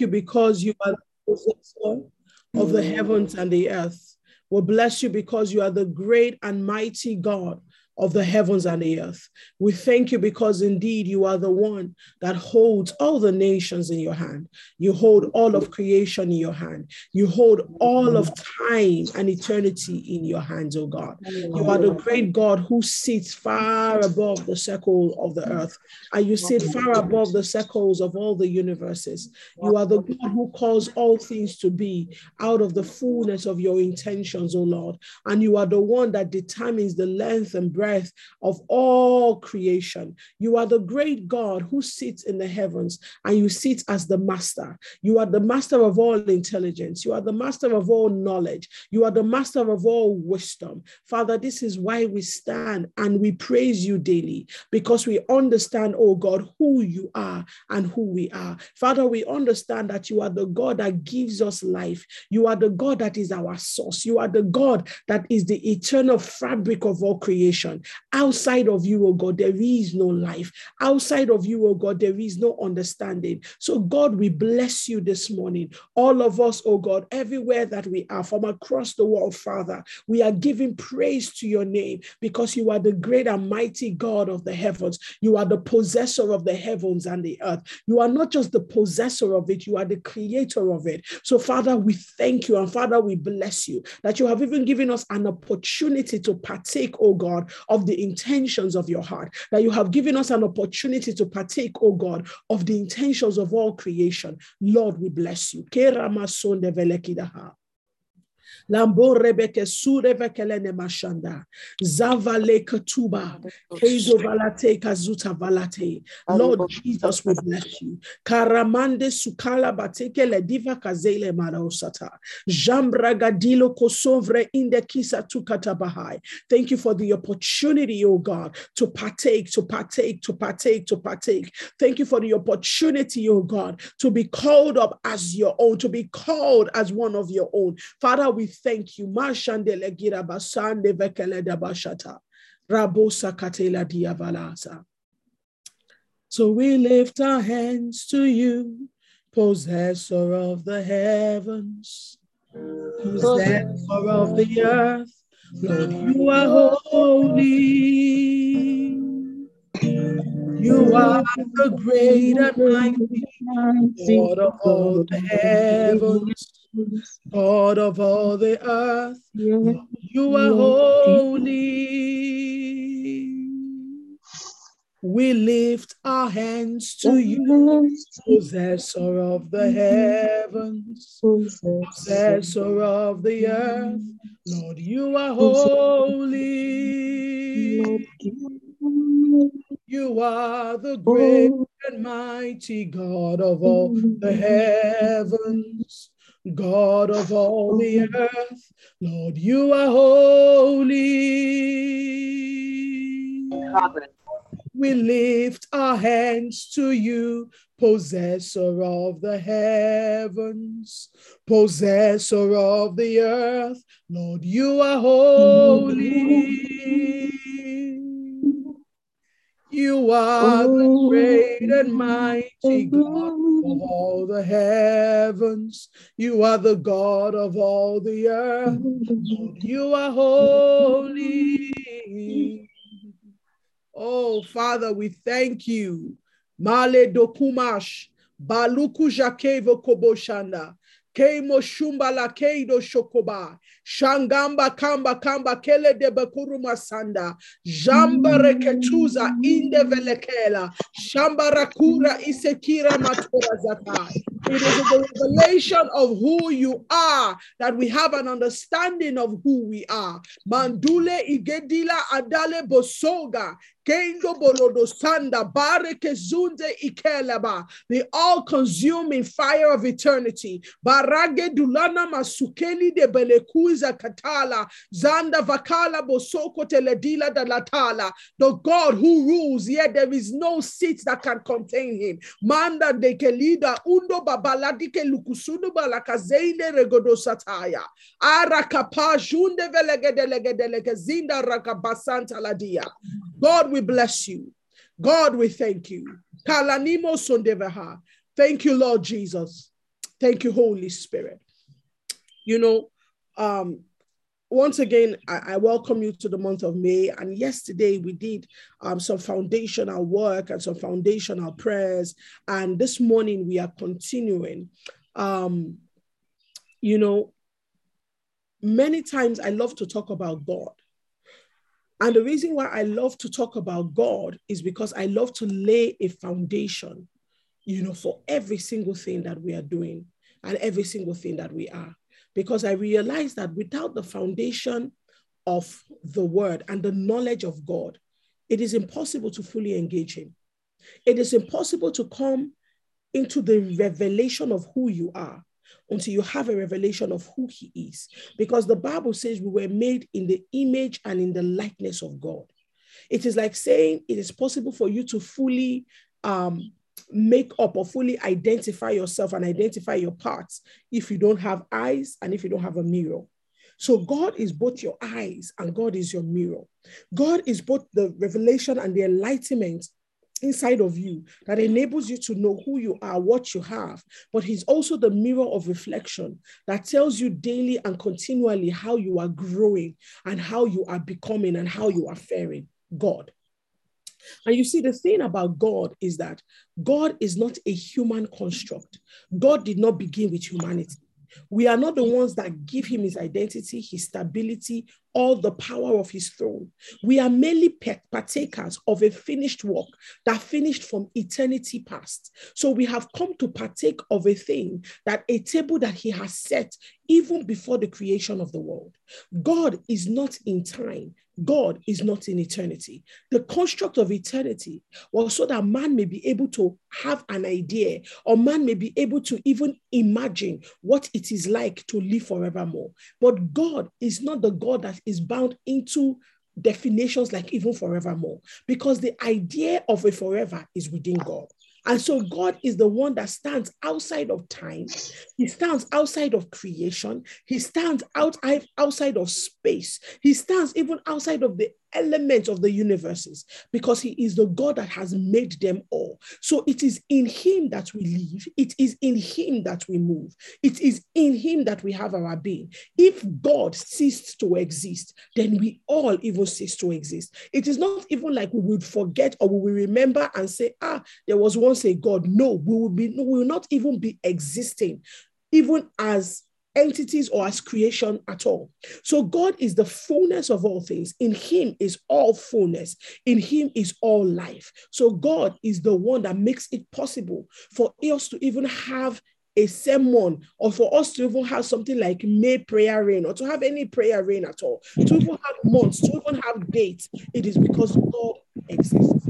you because you are the possessor of the heavens and the earth. We bless you because you are the great and mighty God of the heavens and the earth. We thank you because indeed you are the one that holds all the nations in your hand. You hold all of creation in your hand. You hold all of time and eternity in your hands, oh God. You are the great God who sits far above the circle of the earth, and you sit far above the circles of all the universes. You are the God who calls all things to be out of the fullness of your intentions, oh Lord. And you are the one that determines the length and breadth of all creation. You are the great God who sits in the heavens and you sit as the master. You are the master of all intelligence. You are the master of all knowledge. You are the master of all wisdom. Father, this is why we stand and we praise you daily because we understand, oh God, who you are and who we are. Father, we understand that you are the God that gives us life. You are the God that is our source. You are the God that is the eternal fabric of all creation. Outside of you, oh God, there is no life. Outside of you, oh God, there is no understanding. So, God, we bless you this morning. All of us, oh God, everywhere that we are from across the world, Father, we are giving praise to your name because you are the great and mighty God of the heavens. You are the possessor of the heavens and the earth. You are not just the possessor of it, you are the creator of it. So, Father, we thank you and Father, we bless you that you have even given us an opportunity to partake, oh God, of the intentions of your heart, that you have given us an opportunity to partake, oh God, of the intentions of all creation. Lord, we bless you. Lambo rebeke mashanda. Zavale katuba. Kezo valate kazuta valate. Lord Jesus, we bless you. Karamande sukala bateke le diva kazele maraosata. Kosovre kisa. Thank you for the opportunity, oh God, to partake, to partake, to partake, to partake. Thank you for the opportunity, oh God, to be called up as your own, to be called as one of your own. Father, we thank you. Mashandele vekele. Rabosa katela diavalasa. So we lift our hands to you, possessor of the heavens, possessor of the earth. Lord, you are holy. You are the great and mighty Lord of all the heavens. God of all the earth, you are holy. We lift our hands to you, possessor of the heavens, possessor of the earth. Lord, you are holy. You are the great and mighty God of all the heavens. God of all the earth, Lord, you are holy. We lift our hands to you, possessor of the heavens, possessor of the earth. Lord, you are holy. You are the great and mighty God of all the heavens. You are the God of all the earth. You are holy. Oh, Father, we thank you. Male dokumash, baluku koboshanda. Keimo shumba la keido shokoba. Shangamba kamba kamba kele de bakuruma sanda. Jamba reketuza inde velekela. Shamba rakura isekira matura zakai. It is the revelation of who you are that we have an understanding of who we are. Mandule igedila adale bosoga. Kendo bolodo sanda bare kezunde ikeleba. The all-consuming fire of eternity. Barage masukeli de belekuza katala. Zanda vakala bosoko teledila da latala. The God who rules, yet there is no seat that can contain him. Manda de undo babaladike regodo sataya. Junde zinda ladia. God, we bless you. God, we thank you. Kalanimo. Thank you, Lord Jesus. Thank you, Holy Spirit. You know, um, once again, I, I, welcome you to the month of May. And yesterday we did um, some foundational work and some foundational prayers. And this morning we are continuing. Um, you know, many times I love to talk about God. And the reason why I love to talk about God is because I love to lay a foundation, you know, for every single thing that we are doing and every single thing that we are. Because I realize that without the foundation of the word and the knowledge of God, it is impossible to fully engage Him. It is impossible to come into the revelation of who you are until you have a revelation of who he is. Because the Bible says we were made in the image and in the likeness of God. It is like saying it is possible for you to fully um, make up or fully identify yourself and identify your parts if you don't have eyes and if you don't have a mirror. So God is both your eyes and God is your mirror. God is both the revelation and the enlightenment inside of you that enables you to know who you are, what you have. But He's also the mirror of reflection that tells you daily and continually how you are growing and how you are becoming and how you are faring. God. And you see, the thing about God is that God is not a human construct. God did not begin with humanity. We are not the ones that give him his identity, his stability, all the power of his throne. We are merely partakers of a finished work that finished from eternity past. So we have come to partake of a thing that a table that he has set even before the creation of the world. God is not in time. God is not in eternity. The construct of eternity was so that man may be able to have an idea, or man may be able to even imagine what it is like to live forevermore. But God is not the God that is bound into definitions like even forevermore, because the idea of a forever is within God. And so God is the one that stands outside of time. He stands outside of creation. He stands out, outside of space. He stands even outside of the elements of the universes because he is the God that has made them all. So it is in him that we live. It is in him that we move. It is in him that we have our being. If God ceased to exist, then we all even cease to exist. It is not even like we would forget or we will remember and say, ah, there was once a God. No, we will be, we will not even be existing, even as entities or as creation at all. So God is the fullness of all things. In Him is all fullness. In Him is all life. So God is the one that makes it possible for us to even have a sermon or for us to even have something like May prayer rain or to have any prayer rain at all, to even have months, to even have dates. It is because God exists.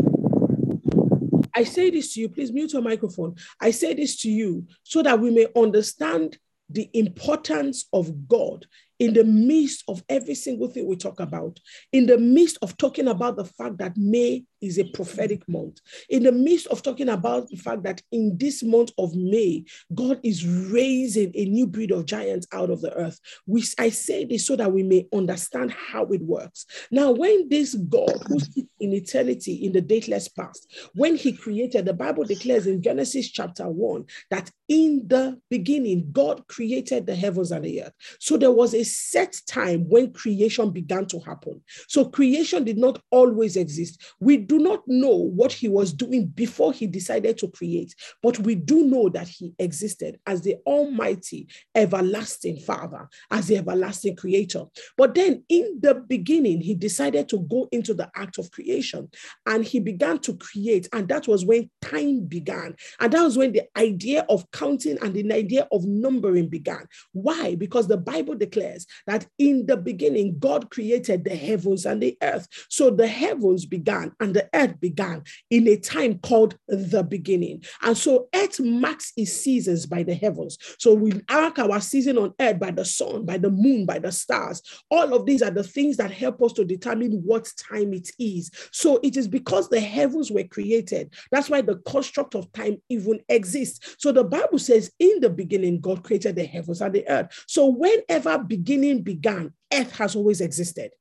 I say this to you, please mute your microphone. I say this to you so that we may understand the importance of God in the midst of every single thing we talk about, in the midst of talking about the fact that May is a prophetic month, in the midst of talking about the fact that in this month of May, God is raising a new breed of giants out of the earth. We, I say this so that we may understand how it works. Now, when this God who sits in eternity in the dateless past, when he created, the Bible declares in Genesis chapter 1 that in the beginning, God created the heavens and the earth. So there was a set time when creation began to happen. So creation did not always exist. We do not know what he was doing before he decided to create, but we do know that he existed as the Almighty, everlasting Father, as the everlasting Creator. But then in the beginning, he decided to go into the act of creation and he began to create. And that was when time began. And that was when the idea of counting and the idea of numbering began. Why? Because the Bible declares that in the beginning, God created the heavens and the earth. So the heavens began and the earth began in a time called the beginning. And so earth marks its seasons by the heavens. So we mark our season on earth by the sun, by the moon, by the stars. All of these are the things that help us to determine what time it is. So it is because the heavens were created. That's why the construct of time even exists. So the Bible says, in the beginning, God created the heavens and the earth. So whenever beginning began, earth has always existed.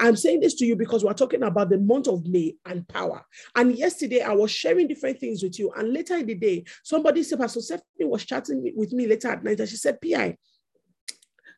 I'm saying this to you because we're talking about the month of May and power. And yesterday I was sharing different things with you. And later in the day, somebody said, Pastor Stephanie was chatting with me later at night and she said, PI,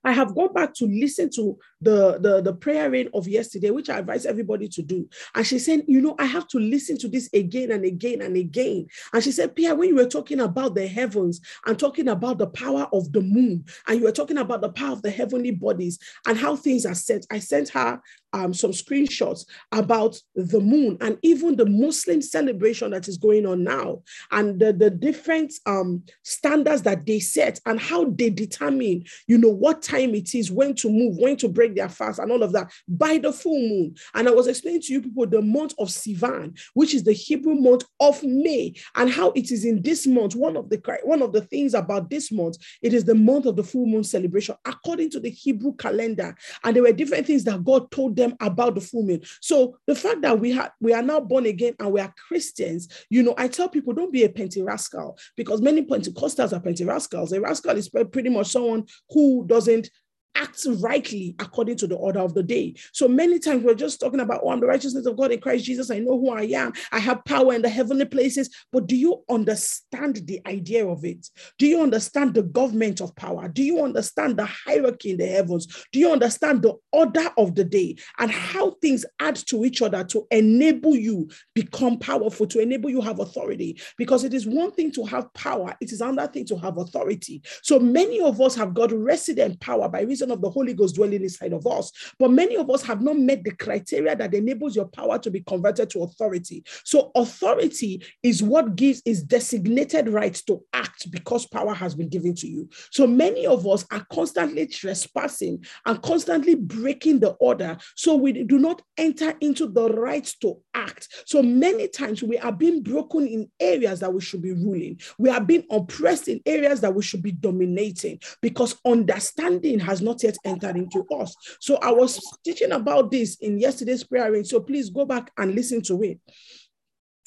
I have gone back to listen to the, the, the prayer rain of yesterday, which I advise everybody to do. And she said, You know, I have to listen to this again and again and again. And she said, Pia, when you were talking about the heavens and talking about the power of the moon, and you were talking about the power of the heavenly bodies and how things are set, I sent her um, some screenshots about the moon and even the Muslim celebration that is going on now and the, the different um, standards that they set and how they determine, you know, what time it is, when to move, when to break their fast and all of that by the full moon. And I was explaining to you people the month of Sivan, which is the Hebrew month of May, and how it is in this month. One of the one of the things about this month, it is the month of the full moon celebration according to the Hebrew calendar. And there were different things that God told them them about the full moon. So the fact that we have we are now born again and we are Christians, you know, I tell people don't be a pentirascal because many Pentecostals are pentirascals. A rascal is pretty much someone who doesn't act rightly according to the order of the day. So many times we're just talking about, oh, I'm the righteousness of God in Christ Jesus. I know who I am. I have power in the heavenly places. But do you understand the idea of it? Do you understand the government of power? Do you understand the hierarchy in the heavens? Do you understand the order of the day and how things add to each other to enable you become powerful, to enable you have authority? Because it is one thing to have power, it is another thing to have authority. So many of us have got resident power by reason of the Holy Ghost dwelling inside of us. But many of us have not met the criteria that enables your power to be converted to authority. So authority is what gives is designated right to act because power has been given to you. So many of us are constantly trespassing and constantly breaking the order. So we do not enter into the right to act. So many times we are being broken in areas that we should be ruling. We are being oppressed in areas that we should be dominating because understanding has not not yet entered into us. So I was teaching about this in yesterday's prayer. So please go back and listen to it.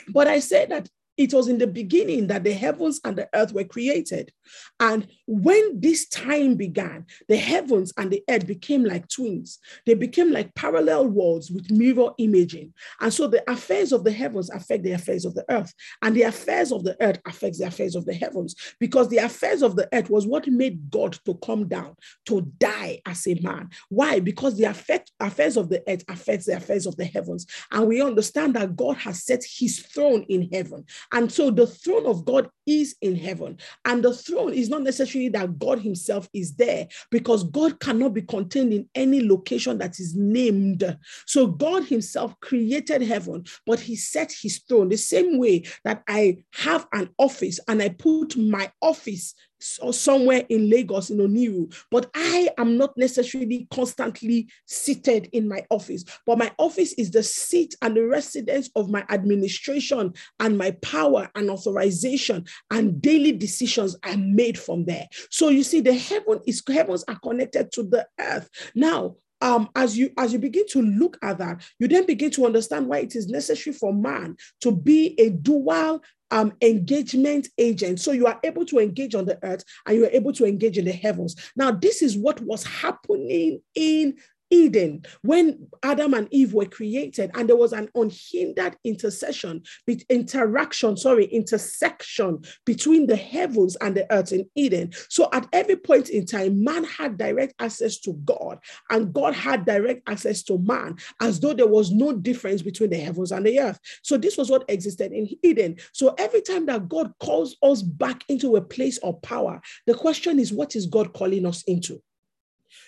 But I said that it was in the beginning that the heavens and the earth were created. And when this time began, the heavens and the earth became like twins. They became like parallel worlds with mirror imaging. And so the affairs of the heavens affect the affairs of the earth, and the affairs of the earth affects the affairs of the heavens. Because the affairs of the earth was what made God to come down, to die as a man. Why? Because the affect, affairs of the earth affects the affairs of the heavens. And we understand that God has set his throne in heaven. And so the throne of God is in heaven. And the throne is not necessarily that God Himself is there, because God cannot be contained in any location that is named. So God Himself created heaven, but He set His throne the same way that I have an office and I put my office or somewhere in Lagos in Oniru, but I am not necessarily constantly seated in my office. But my office is the seat and the residence of my administration and my power and authorization and daily decisions are made from there. So you see, the heaven is heavens are connected to the earth. Now, um, as you as you begin to look at that, you then begin to understand why it is necessary for man to be a dual um, engagement agent. So you are able to engage on the earth and you are able to engage in the heavens. Now, this is what was happening in Eden, when Adam and Eve were created, and there was an unhindered intercession, interaction, sorry, intersection between the heavens and the earth in Eden. So at every point in time, man had direct access to God, and God had direct access to man, as though there was no difference between the heavens and the earth. So this was what existed in Eden. So every time that God calls us back into a place of power, the question is, what is God calling us into?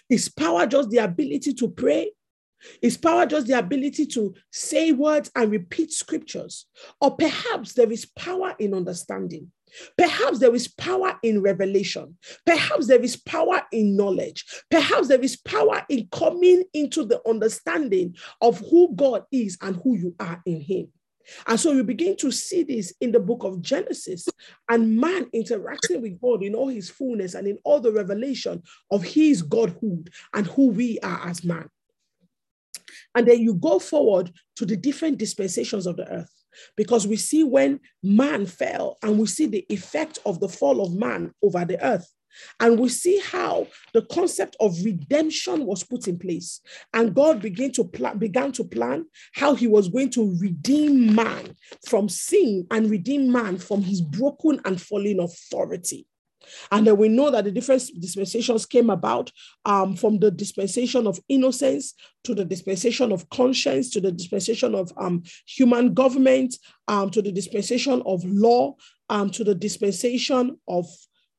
Is power just the ability to pray? Is power just the ability to say words and repeat scriptures? Or perhaps there is power in understanding. Perhaps there is power in revelation. Perhaps there is power in knowledge. Perhaps there is power in coming into the understanding of who God is and who you are in Him. And so you begin to see this in the book of Genesis and man interacting with God in all his fullness and in all the revelation of his Godhood and who we are as man. And then you go forward to the different dispensations of the earth because we see when man fell and we see the effect of the fall of man over the earth. And we see how the concept of redemption was put in place. And God began to plan, began to plan how he was going to redeem man from sin and redeem man from his broken and fallen authority. And then we know that the different dispensations came about um, from the dispensation of innocence to the dispensation of conscience to the dispensation of um, human government um, to the dispensation of law um, to the dispensation of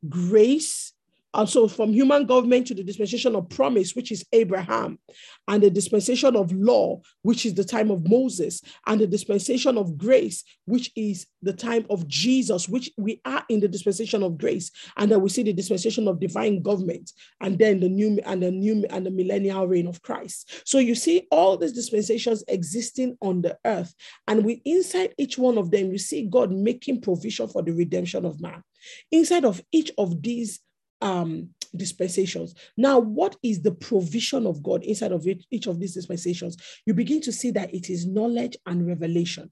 grace and so, from human government to the dispensation of promise, which is Abraham, and the dispensation of law, which is the time of Moses, and the dispensation of grace, which is the time of Jesus, which we are in the dispensation of grace, and then we see the dispensation of divine government, and then the new and the new and the millennial reign of Christ. So you see all these dispensations existing on the earth, and we inside each one of them, you see God making provision for the redemption of man. Inside of each of these um, dispensations. Now, what is the provision of God inside of it, each of these dispensations? You begin to see that it is knowledge and revelation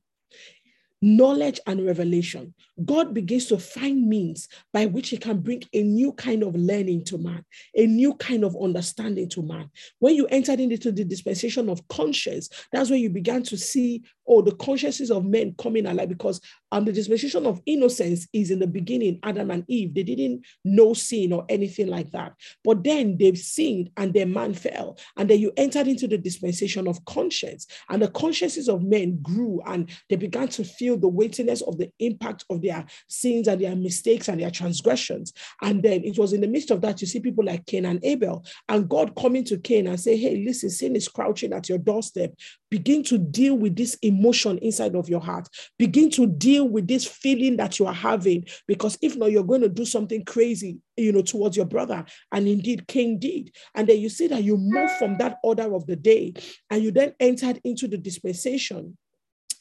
knowledge and revelation, God begins to find means by which He can bring a new kind of learning to man, a new kind of understanding to man. When you entered into the dispensation of conscience, that's when you began to see, oh, the consciences of men coming alive because um, the dispensation of innocence is in the beginning, Adam and Eve. They didn't know sin or anything like that. But then they've sinned and their man fell. And then you entered into the dispensation of conscience, and the consciences of men grew and they began to feel feel the weightiness of the impact of their sins and their mistakes and their transgressions. And then it was in the midst of that, you see people like Cain and Abel, and God coming to Cain and say, Hey, listen, sin is crouching at your doorstep. Begin to deal with this emotion inside of your heart. Begin to deal with this feeling that you are having, because if not, you're going to do something crazy, you know, towards your brother. And indeed, Cain did. And then you see that you move from that order of the day and you then entered into the dispensation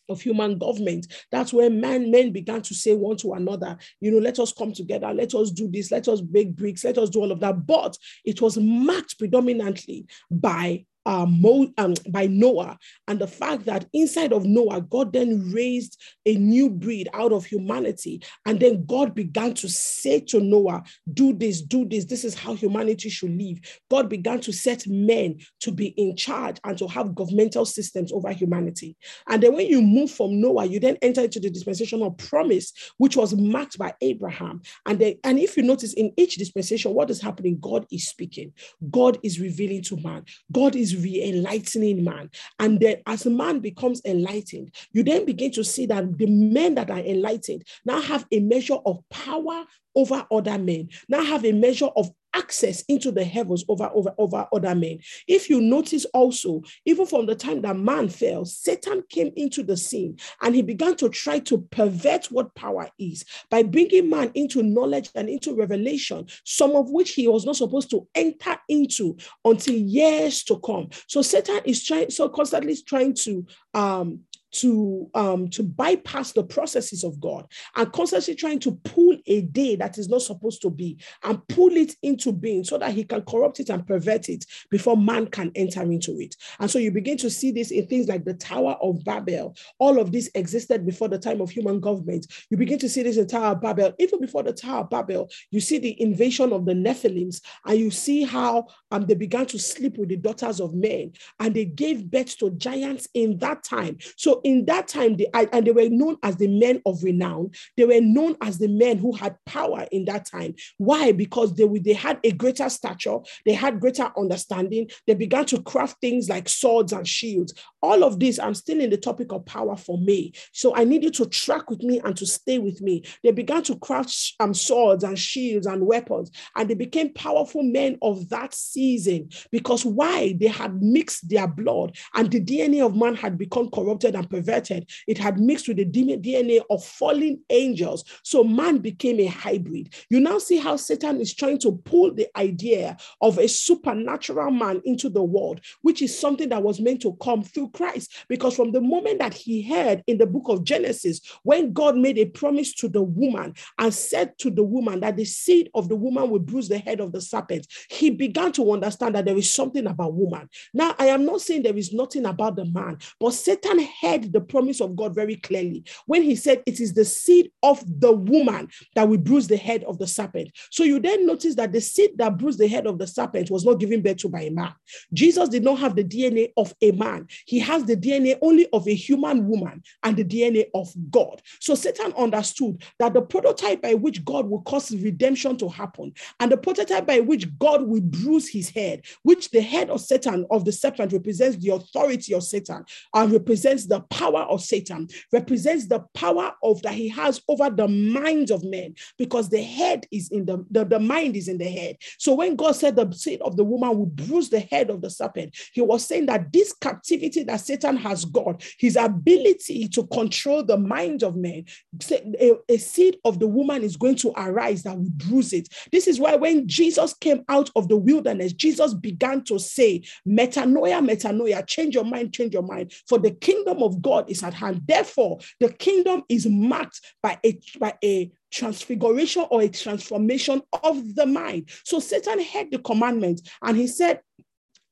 of human government. That's where man, men began to say one to another, you know, let us come together, let us do this, let us bake bricks, let us do all of that. But it was marked predominantly by um, Mo, um, by Noah, and the fact that inside of Noah, God then raised a new breed out of humanity. And then God began to say to Noah, Do this, do this. This is how humanity should live. God began to set men to be in charge and to have governmental systems over humanity. And then when you move from Noah, you then enter into the dispensation of promise, which was marked by Abraham. And, then, and if you notice in each dispensation, what is happening? God is speaking, God is revealing to man, God is re-enlightening man. And then as man becomes enlightened, you then begin to see that the men that are enlightened now have a measure of power over other men, now have a measure of access into the heavens over, over, over other men. If you notice also, even from the time that man fell, Satan came into the scene and he began to try to pervert what power is by bringing man into knowledge and into revelation, some of which he was not supposed to enter into until years to come. So Satan is trying, so constantly trying to um, to um, to bypass the processes of God and constantly trying to pull a day that is not supposed to be and pull it into being so that he can corrupt it and pervert it before man can enter into it. And so you begin to see this in things like the Tower of Babel. All of this existed before the time of human government. You begin to see this in Tower of Babel. Even before the Tower of Babel, you see the invasion of the Nephilims and you see how um, they began to sleep with the daughters of men and they gave birth to giants in that time. So in that time, they, and they were known as the men of renown. They were known as the men who had power in that time. Why? Because they, they had a greater stature, they had greater understanding. They began to craft things like swords and shields. All of this, I'm still in the topic of power for me. So I need you to track with me and to stay with me. They began to craft um, swords and shields and weapons, and they became powerful men of that season because why? They had mixed their blood, and the DNA of man had become corrupted and perverted. It had mixed with the DNA of fallen angels. So man became a hybrid. You now see how Satan is trying to pull the idea of a supernatural man into the world, which is something that was meant to come through Christ. Because from the moment that he heard in the book of Genesis, when God made a promise to the woman and said to the woman that the seed of the woman will bruise the head of the serpent, he began to understand that there is something about woman. Now, I am not saying there is nothing about the man, but Satan heard the promise of God very clearly when he said, It is the seed of the woman that will bruise the head of the serpent. So you then notice that the seed that bruised the head of the serpent was not given birth to by a man. Jesus did not have the DNA of a man, he has the DNA only of a human woman and the DNA of God. So Satan understood that the prototype by which God will cause redemption to happen and the prototype by which God will bruise his head, which the head of Satan, of the serpent, represents the authority of Satan and represents the power of Satan, represents the power of that he has over the minds of men, because the head is in the, the, the mind is in the head. So when God said the seed of the woman will bruise the head of the serpent, he was saying that this captivity that Satan has got, his ability to control the mind of men, a, a seed of the woman is going to arise that will bruise it. This is why when Jesus came out of the wilderness, Jesus began to say, Metanoia, metanoia, change your mind, change your mind, for the kingdom of God is at hand. Therefore, the kingdom is marked by a, by a transfiguration or a transformation of the mind. So Satan heard the commandment and he said,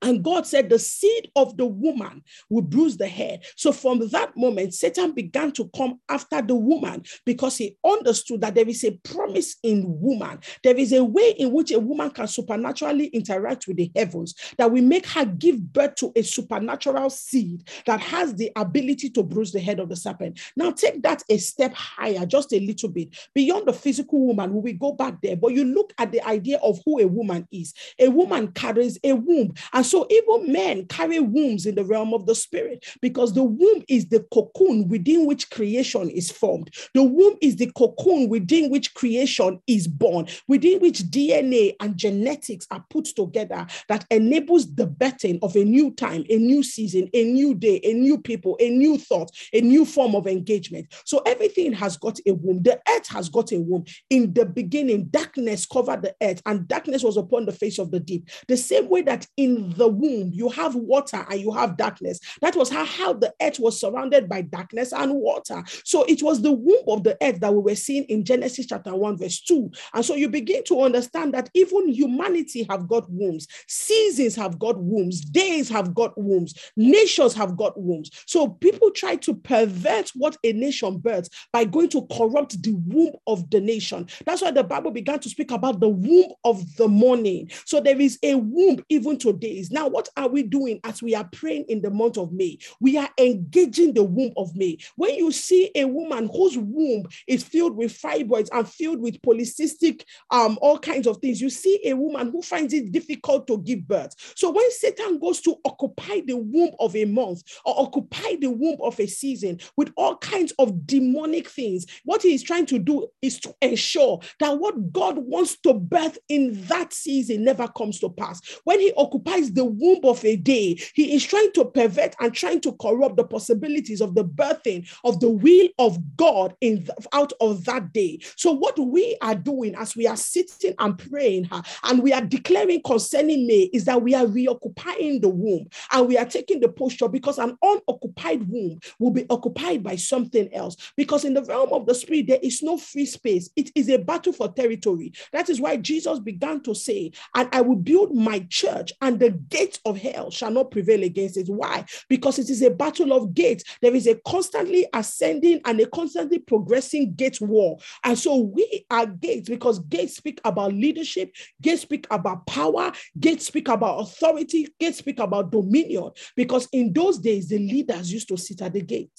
and God said, The seed of the woman will bruise the head. So from that moment, Satan began to come after the woman because he understood that there is a promise in woman. There is a way in which a woman can supernaturally interact with the heavens that will make her give birth to a supernatural seed that has the ability to bruise the head of the serpent. Now, take that a step higher, just a little bit beyond the physical woman. We go back there, but you look at the idea of who a woman is. A woman carries a womb. And even men carry wombs in the realm of the spirit because the womb is the cocoon within which creation is formed. The womb is the cocoon within which creation is born, within which DNA and genetics are put together that enables the betting of a new time, a new season, a new day, a new people, a new thought, a new form of engagement. So everything has got a womb. The earth has got a womb. In the beginning, darkness covered the earth and darkness was upon the face of the deep. The same way that in the womb, you have water and you have darkness. That was how, how the earth was surrounded by darkness and water. So it was the womb of the earth that we were seeing in Genesis chapter 1, verse 2. And so you begin to understand that even humanity have got wombs, seasons have got wombs, days have got wombs, nations have got wombs. So people try to pervert what a nation births by going to corrupt the womb of the nation. That's why the Bible began to speak about the womb of the morning. So there is a womb even today. Now, what are we doing as we are praying in the month of May? We are engaging the womb of May. When you see a woman whose womb is filled with fibroids and filled with polycystic, um, all kinds of things, you see a woman who finds it difficult to give birth. So when Satan goes to occupy the womb of a month or occupy the womb of a season with all kinds of demonic things, what he is trying to do is to ensure that what God wants to birth in that season never comes to pass. When he occupies the womb of a day, he is trying to pervert and trying to corrupt the possibilities of the birthing of the will of God in the, out of that day. So, what we are doing as we are sitting and praying her, and we are declaring concerning May is that we are reoccupying the womb and we are taking the posture because an unoccupied womb will be occupied by something else. Because in the realm of the spirit, there is no free space, it is a battle for territory. That is why Jesus began to say, And I will build my church, and the gates of hell shall not prevail against it. Why? Because it is a battle of gates. There is a constantly ascending and a constantly progressing gate war. And so we are gates because gates speak about leadership, gates speak about power, gates speak about authority, gates speak about dominion. Because in those days, the leaders used to sit at the gate.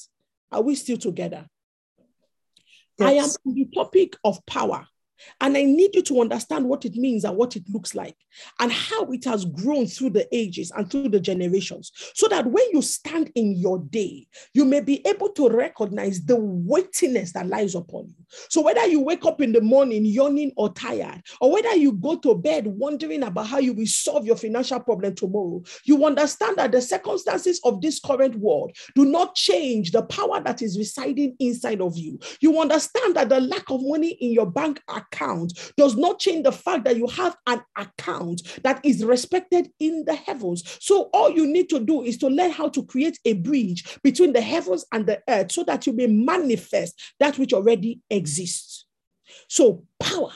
Are we still together? Yes. I am on the topic of power. And I need you to understand what it means and what it looks like and how it has grown through the ages and through the generations. So that when you stand in your day, you may be able to recognize the weightiness that lies upon you. So whether you wake up in the morning yawning or tired, or whether you go to bed wondering about how you will solve your financial problem tomorrow, you understand that the circumstances of this current world do not change the power that is residing inside of you. You understand that the lack of money in your bank account account does not change the fact that you have an account that is respected in the heavens. So all you need to do is to learn how to create a bridge between the heavens and the earth so that you may manifest that which already exists. So power.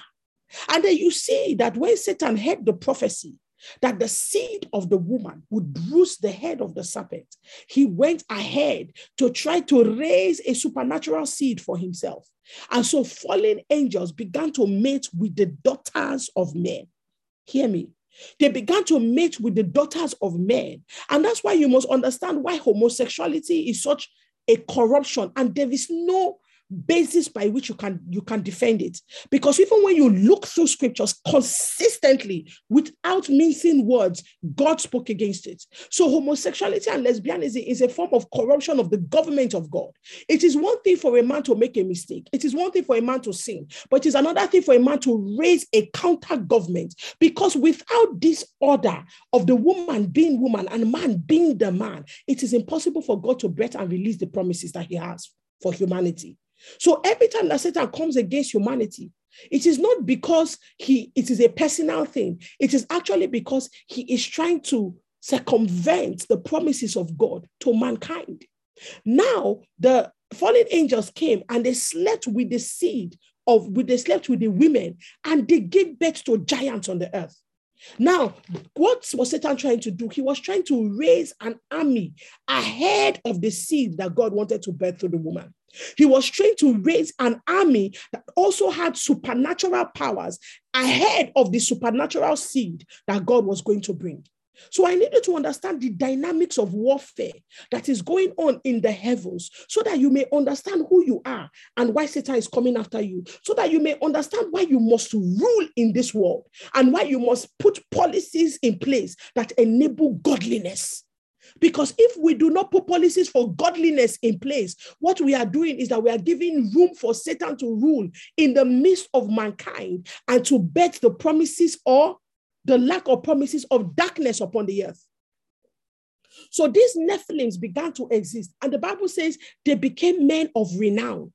And then you see that when Satan heard the prophecy, that the seed of the woman would bruise the head of the serpent, he went ahead to try to raise a supernatural seed for himself. And so fallen angels began to mate with the daughters of men. Hear me. They began to mate with the daughters of men. And that's why you must understand why homosexuality is such a corruption. And there is no basis by which you can you can defend it. Because even when you look through scriptures consistently without mincing words god spoke against it. So homosexuality and lesbianism is a form of corruption of the government of god. It is one thing for a man to make a mistake. It is one thing for a man to sin. But it is another thing for a man to raise a counter government. Because without this order of the woman being woman and man being the man it is impossible for god to bet and release the promises that he has for humanity so every time that Satan comes against humanity, it is not because he it is a personal thing. It is actually because he is trying to circumvent the promises of God to mankind. Now the fallen angels came and they slept with the seed of with they slept with the women and they gave birth to giants on the earth. Now, what was Satan trying to do? He was trying to raise an army ahead of the seed that God wanted to birth through the woman. He was trying to raise an army that also had supernatural powers ahead of the supernatural seed that God was going to bring. So I needed to understand the dynamics of warfare that is going on in the heavens so that you may understand who you are and why Satan is coming after you, so that you may understand why you must rule in this world and why you must put policies in place that enable godliness. Because if we do not put policies for godliness in place, what we are doing is that we are giving room for Satan to rule in the midst of mankind and to bet the promises or the lack of promises of darkness upon the earth. So these Nephilims began to exist, and the Bible says they became men of renown.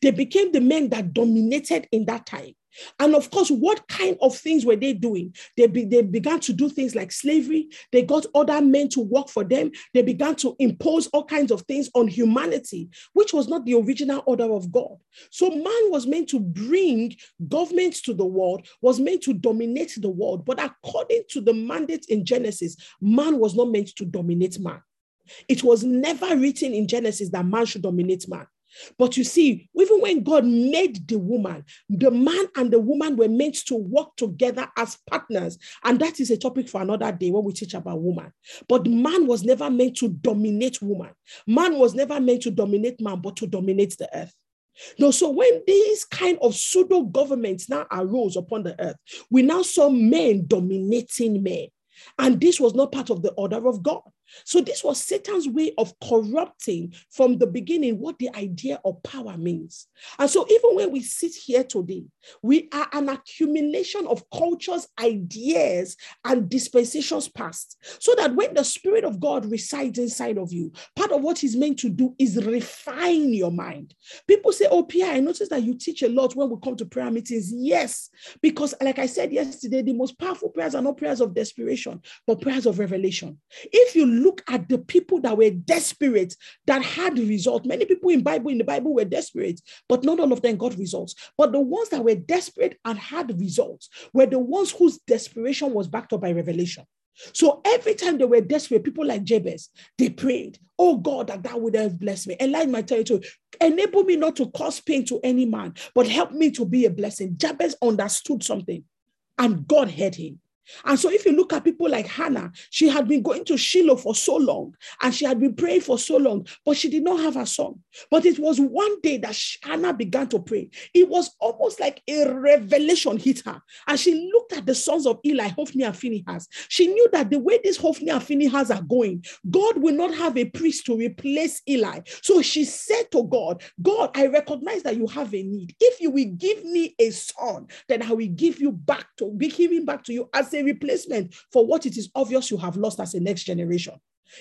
They became the men that dominated in that time. And of course, what kind of things were they doing? They, be, they began to do things like slavery. They got other men to work for them. They began to impose all kinds of things on humanity, which was not the original order of God. So man was meant to bring governments to the world, was meant to dominate the world. But according to the mandate in Genesis, man was not meant to dominate man. It was never written in Genesis that man should dominate man. But you see, even when God made the woman, the man and the woman were meant to work together as partners. And that is a topic for another day when we teach about woman. But man was never meant to dominate woman. Man was never meant to dominate man, but to dominate the earth. No, so when these kind of pseudo governments now arose upon the earth, we now saw men dominating men. And this was not part of the order of God. So, this was Satan's way of corrupting from the beginning what the idea of power means. And so, even when we sit here today, we are an accumulation of cultures, ideas, and dispensations past. So that when the Spirit of God resides inside of you, part of what He's meant to do is refine your mind. People say, Oh, Pia, I noticed that you teach a lot when we come to prayer meetings. Yes, because, like I said yesterday, the most powerful prayers are not prayers of desperation, but prayers of revelation. If you look at the people that were desperate that had results. Many people in Bible in the Bible were desperate, but not all of them got results. But the ones that were desperate and had results were the ones whose desperation was backed up by revelation. So every time they were desperate, people like Jabez, they prayed, Oh God, that thou would have blessed me, enlighten my territory, enable me not to cause pain to any man, but help me to be a blessing. Jabez understood something, and God heard him. And so, if you look at people like Hannah, she had been going to Shiloh for so long and she had been praying for so long, but she did not have a son. But it was one day that Hannah began to pray. It was almost like a revelation hit her. And she looked at the sons of Eli, Hophni and Phinehas. She knew that the way these Hophni and Phinehas are going, God will not have a priest to replace Eli. So she said to God, God, I recognize that you have a need. If you will give me a son, then I will give you back to be giving back to you as a replacement for what it is obvious you have lost as a next generation.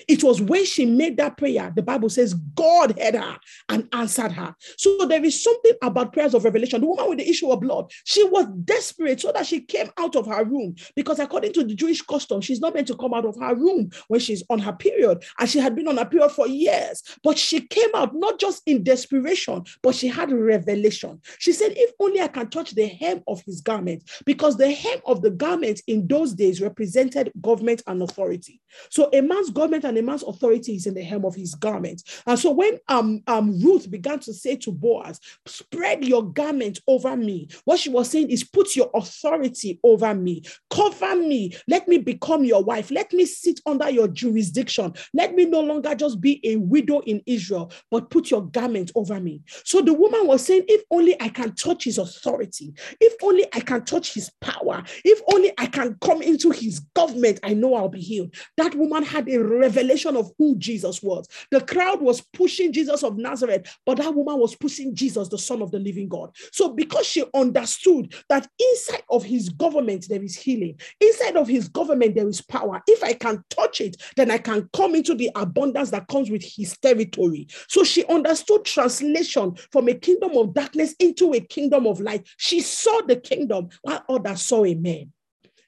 It was when she made that prayer, the Bible says God heard her and answered her. So there is something about prayers of revelation. The woman with the issue of blood, she was desperate so that she came out of her room because, according to the Jewish custom, she's not meant to come out of her room when she's on her period. And she had been on her period for years. But she came out not just in desperation, but she had revelation. She said, If only I can touch the hem of his garment, because the hem of the garment in those days represented government and authority. So a man's government and a man's authority is in the hem of his garment. And so when um, um, Ruth began to say to Boaz, spread your garment over me, what she was saying is put your authority over me, cover me, let me become your wife, let me sit under your jurisdiction, let me no longer just be a widow in Israel, but put your garment over me. So the woman was saying, if only I can touch his authority, if only I can touch his power, if only I can come into his government, I know I'll be healed. That woman had a revelation of who Jesus was. The crowd was pushing Jesus of Nazareth, but that woman was pushing Jesus, the Son of the living God. So, because she understood that inside of his government there is healing, inside of his government there is power. If I can touch it, then I can come into the abundance that comes with his territory. So, she understood translation from a kingdom of darkness into a kingdom of light. She saw the kingdom while others saw a man.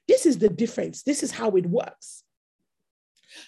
This is the difference. This is how it works.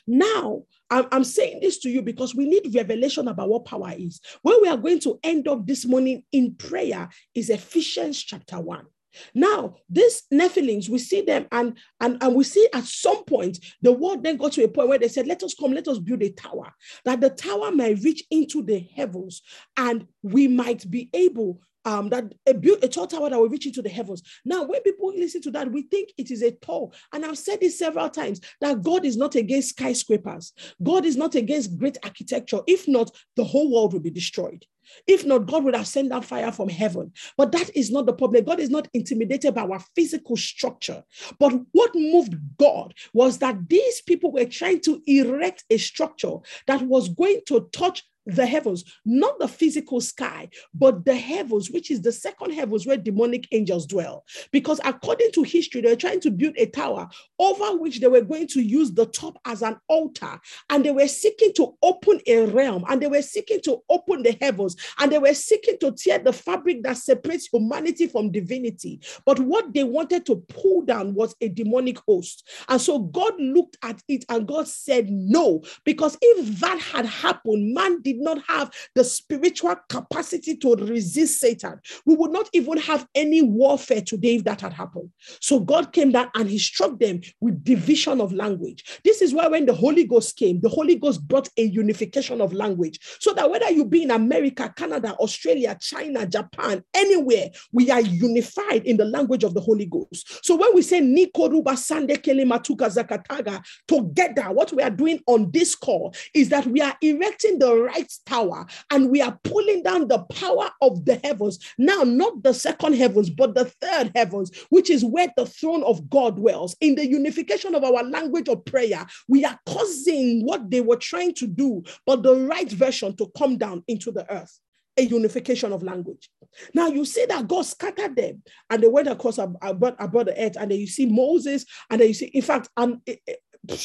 Now, I'm, saying this to you because we need revelation about what power is. Where we are going to end up this morning in prayer is Ephesians chapter 1. Now, these Nephilims, we see them, and, and, and we see at some point the world then got to a point where they said, Let us come, let us build a tower, that the tower might reach into the heavens, and we might be able um, that a, a tall tower that will reach into the heavens. Now, when people listen to that, we think it is a tall. And I've said this several times that God is not against skyscrapers. God is not against great architecture. If not, the whole world will be destroyed. If not, God would have sent down fire from heaven. But that is not the problem. God is not intimidated by our physical structure. But what moved God was that these people were trying to erect a structure that was going to touch the heavens, not the physical sky, but the heavens, which is the second heavens where demonic angels dwell. Because according to history, they were trying to build a tower over which they were going to use the top as an altar. And they were seeking to open a realm and they were seeking to open the heavens and they were seeking to tear the fabric that separates humanity from divinity. But what they wanted to pull down was a demonic host. And so God looked at it and God said, No, because if that had happened, man did did not have the spiritual capacity to resist Satan, we would not even have any warfare today if that had happened. So God came down and he struck them with division of language. This is why when the Holy Ghost came, the Holy Ghost brought a unification of language. So that whether you be in America, Canada, Australia, China, Japan, anywhere, we are unified in the language of the Holy Ghost. So when we say Nikoruba Sande Matuka Zakataga together, what we are doing on this call is that we are erecting the right tower and we are pulling down the power of the heavens. Now, not the second heavens, but the third heavens, which is where the throne of God dwells. In the unification of our language of prayer, we are causing what they were trying to do, but the right version to come down into the earth a unification of language. Now you see that God scattered them and they went across about, about the earth, and then you see Moses, and then you see, in fact, and eh, eh, it, it,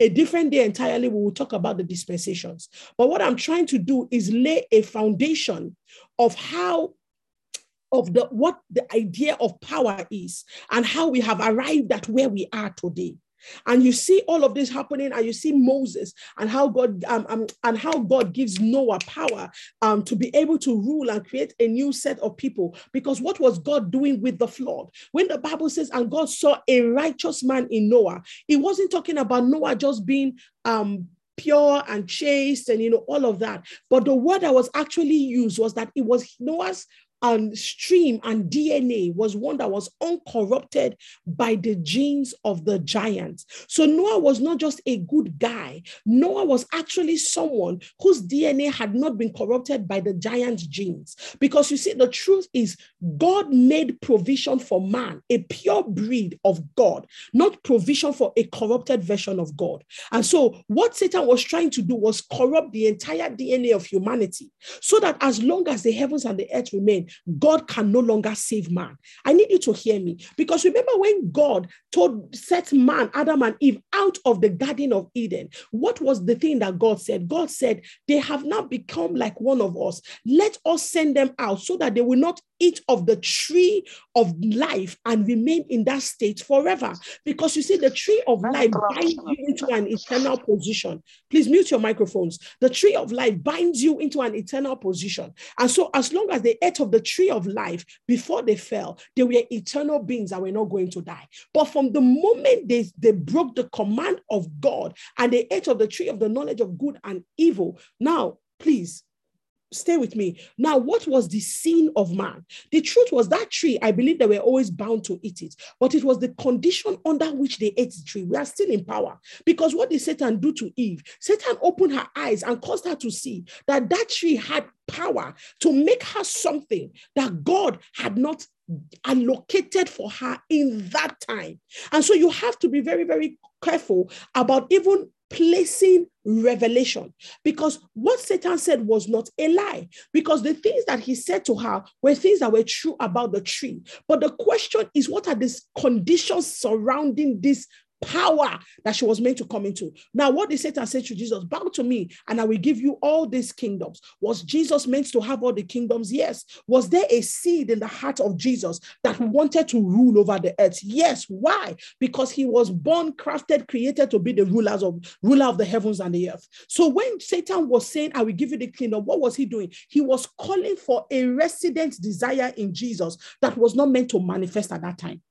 a different day entirely, we will talk about the dispensations. But what I'm trying to do is lay a foundation of how of the what the idea of power is and how we have arrived at where we are today. And you see all of this happening, and you see Moses and how God um, um, and how God gives Noah power um, to be able to rule and create a new set of people. Because what was God doing with the flood? When the Bible says, "And God saw a righteous man in Noah," it wasn't talking about Noah just being um, pure and chaste and you know all of that but the word that was actually used was that it was noah's and stream and DNA was one that was uncorrupted by the genes of the giants. So Noah was not just a good guy. Noah was actually someone whose DNA had not been corrupted by the giant's genes. Because you see, the truth is, God made provision for man, a pure breed of God, not provision for a corrupted version of God. And so, what Satan was trying to do was corrupt the entire DNA of humanity so that as long as the heavens and the earth remain, God can no longer save man. I need you to hear me because remember when God told set man, Adam and Eve out of the Garden of Eden, what was the thing that God said? God said, They have now become like one of us. Let us send them out so that they will not eat of the tree of life and remain in that state forever. Because you see, the tree of life binds you into an eternal position. Please mute your microphones. The tree of life binds you into an eternal position. And so, as long as they ate of the tree of life before they fell, they were eternal beings and were not going to die. But from the moment they, they broke the command of God and they ate of the tree of the knowledge of good and evil, now, please stay with me. Now, what was the sin of man? The truth was that tree, I believe they were always bound to eat it, but it was the condition under which they ate the tree. We are still in power because what did Satan do to Eve? Satan opened her eyes and caused her to see that that tree had power to make her something that God had not allocated for her in that time. And so you have to be very, very careful about even placing revelation because what Satan said was not a lie because the things that he said to her were things that were true about the tree. But the question is, what are these conditions surrounding this power that she was meant to come into. Now, what did Satan say to Jesus? Bow to me, and I will give you all these kingdoms. Was Jesus meant to have all the kingdoms? Yes. Was there a seed in the heart of Jesus that wanted to rule over the earth? Yes. Why? Because he was born, crafted, created to be the rulers of ruler of the heavens and the earth. So when Satan was saying, I will give you the kingdom, what was he doing? He was calling for a resident desire in Jesus that was not meant to manifest at that time.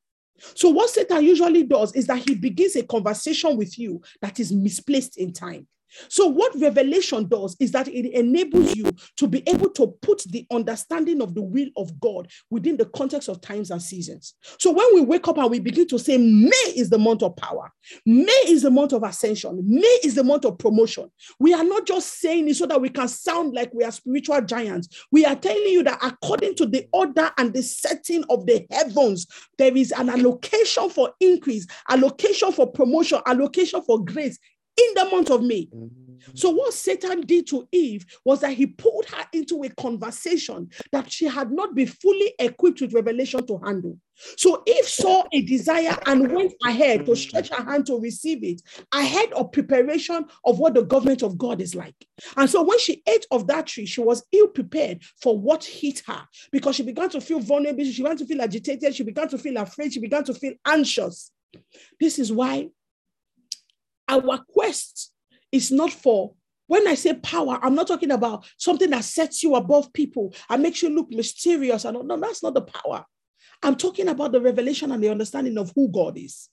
So, what Satan usually does is that he begins a conversation with you that is misplaced in time. So, what revelation does is that it enables you to be able to put the understanding of the will of God within the context of times and seasons. So, when we wake up and we begin to say, May is the month of power, May is the month of ascension, May is the month of promotion, we are not just saying it so that we can sound like we are spiritual giants. We are telling you that according to the order and the setting of the heavens, there is an allocation for increase, allocation for promotion, allocation for grace in the month of May. Mm-hmm. So, what Satan did to Eve was that he pulled her into a conversation that she had not been fully equipped with revelation to handle. So, Eve saw a desire and went ahead to stretch her hand to receive it, ahead of preparation of what the government of God is like. And so, when she ate of that tree, she was ill prepared for what hit her because she began to feel vulnerable, she began to feel agitated, she began to feel afraid, she began to feel anxious. This is why our quest is not for when I say power, I'm not talking about something that sets you above people and makes you look mysterious. And no, that's not the power. I'm talking about the revelation and the understanding of who God is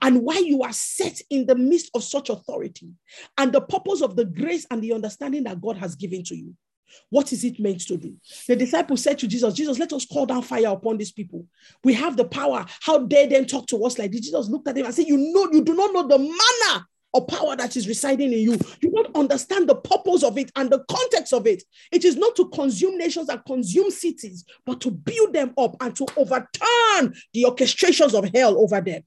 and why you are set in the midst of such authority and the purpose of the grace and the understanding that God has given to you. What is it meant to do? The disciples said to Jesus, Jesus, let us call down fire upon these people. We have the power. How dare them talk to us like this? Jesus looked at them and said, You know, you do not know the manner or power that is residing in you. You don't understand the purpose of it and the context of it. It is not to consume nations and consume cities, but to build them up and to overturn the orchestrations of hell over them.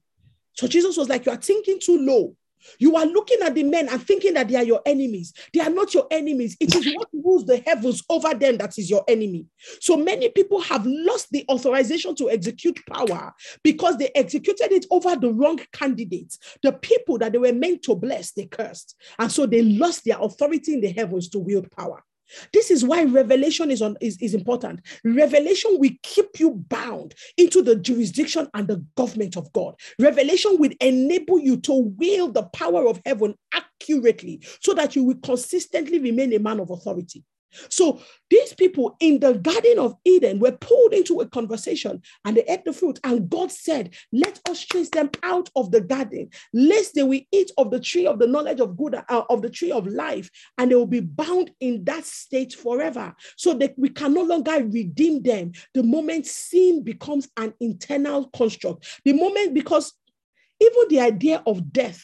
So Jesus was like, You are thinking too low. You are looking at the men and thinking that they are your enemies. They are not your enemies. It is what rules the heavens over them that is your enemy. So many people have lost the authorization to execute power because they executed it over the wrong candidates. The people that they were meant to bless, they cursed. And so they lost their authority in the heavens to wield power. This is why revelation is, on, is, is important. Revelation will keep you bound into the jurisdiction and the government of God. Revelation will enable you to wield the power of heaven accurately so that you will consistently remain a man of authority. So these people in the Garden of Eden were pulled into a conversation and they ate the fruit. And God said, Let us chase them out of the garden, lest they will eat of the tree of the knowledge of good, uh, of the tree of life, and they will be bound in that state forever. So that we can no longer redeem them the moment sin becomes an internal construct. The moment, because even the idea of death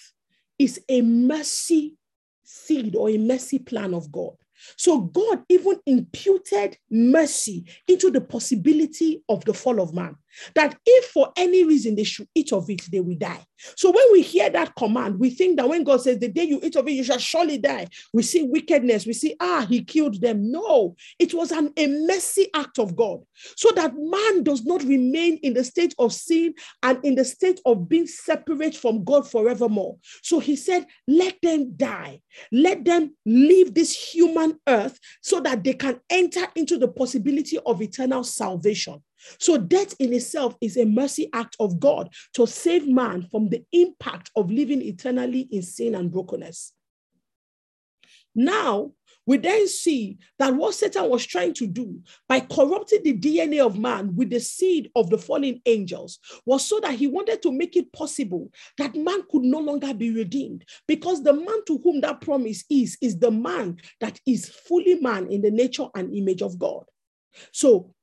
is a mercy seed or a mercy plan of God. So God even imputed mercy into the possibility of the fall of man. That if for any reason they should eat of it, they will die. So when we hear that command, we think that when God says, The day you eat of it, you shall surely die, we see wickedness, we see, ah, he killed them. No, it was an, a mercy act of God so that man does not remain in the state of sin and in the state of being separate from God forevermore. So he said, Let them die, let them leave this human earth so that they can enter into the possibility of eternal salvation. So, death in itself is a mercy act of God to save man from the impact of living eternally in sin and brokenness. Now, we then see that what Satan was trying to do by corrupting the DNA of man with the seed of the fallen angels was so that he wanted to make it possible that man could no longer be redeemed because the man to whom that promise is, is the man that is fully man in the nature and image of God. So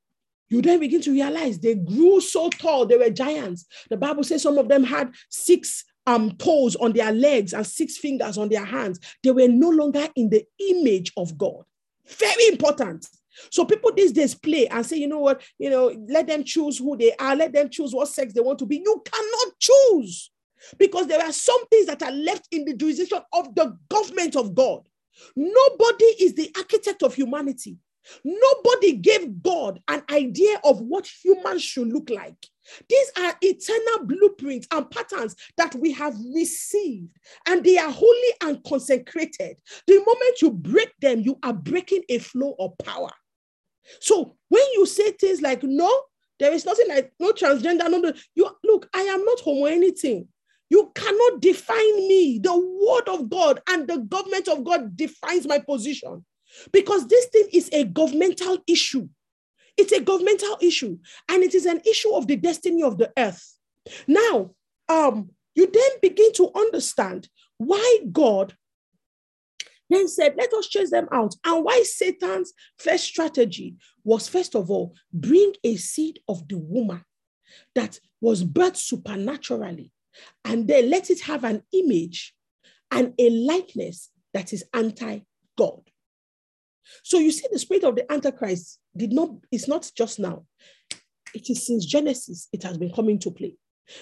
you then begin to realize they grew so tall, they were giants. The Bible says some of them had six um, toes on their legs and six fingers on their hands. They were no longer in the image of God. Very important. So people these days play and say, you know what, you know, let them choose who they are, let them choose what sex they want to be. You cannot choose because there are some things that are left in the jurisdiction of the government of God. Nobody is the architect of humanity. Nobody gave God an idea of what humans should look like. These are eternal blueprints and patterns that we have received, and they are holy and consecrated. The moment you break them, you are breaking a flow of power. So when you say things like, no, there is nothing like no transgender, no, no, you look, I am not homo anything. You cannot define me. The word of God and the government of God defines my position. Because this thing is a governmental issue. It's a governmental issue, and it is an issue of the destiny of the earth. Now, um, you then begin to understand why God then said, Let us chase them out. And why Satan's first strategy was, first of all, bring a seed of the woman that was birthed supernaturally, and then let it have an image and a likeness that is anti God. So you see, the spirit of the Antichrist did not, it's not just now. It is since Genesis, it has been coming to play.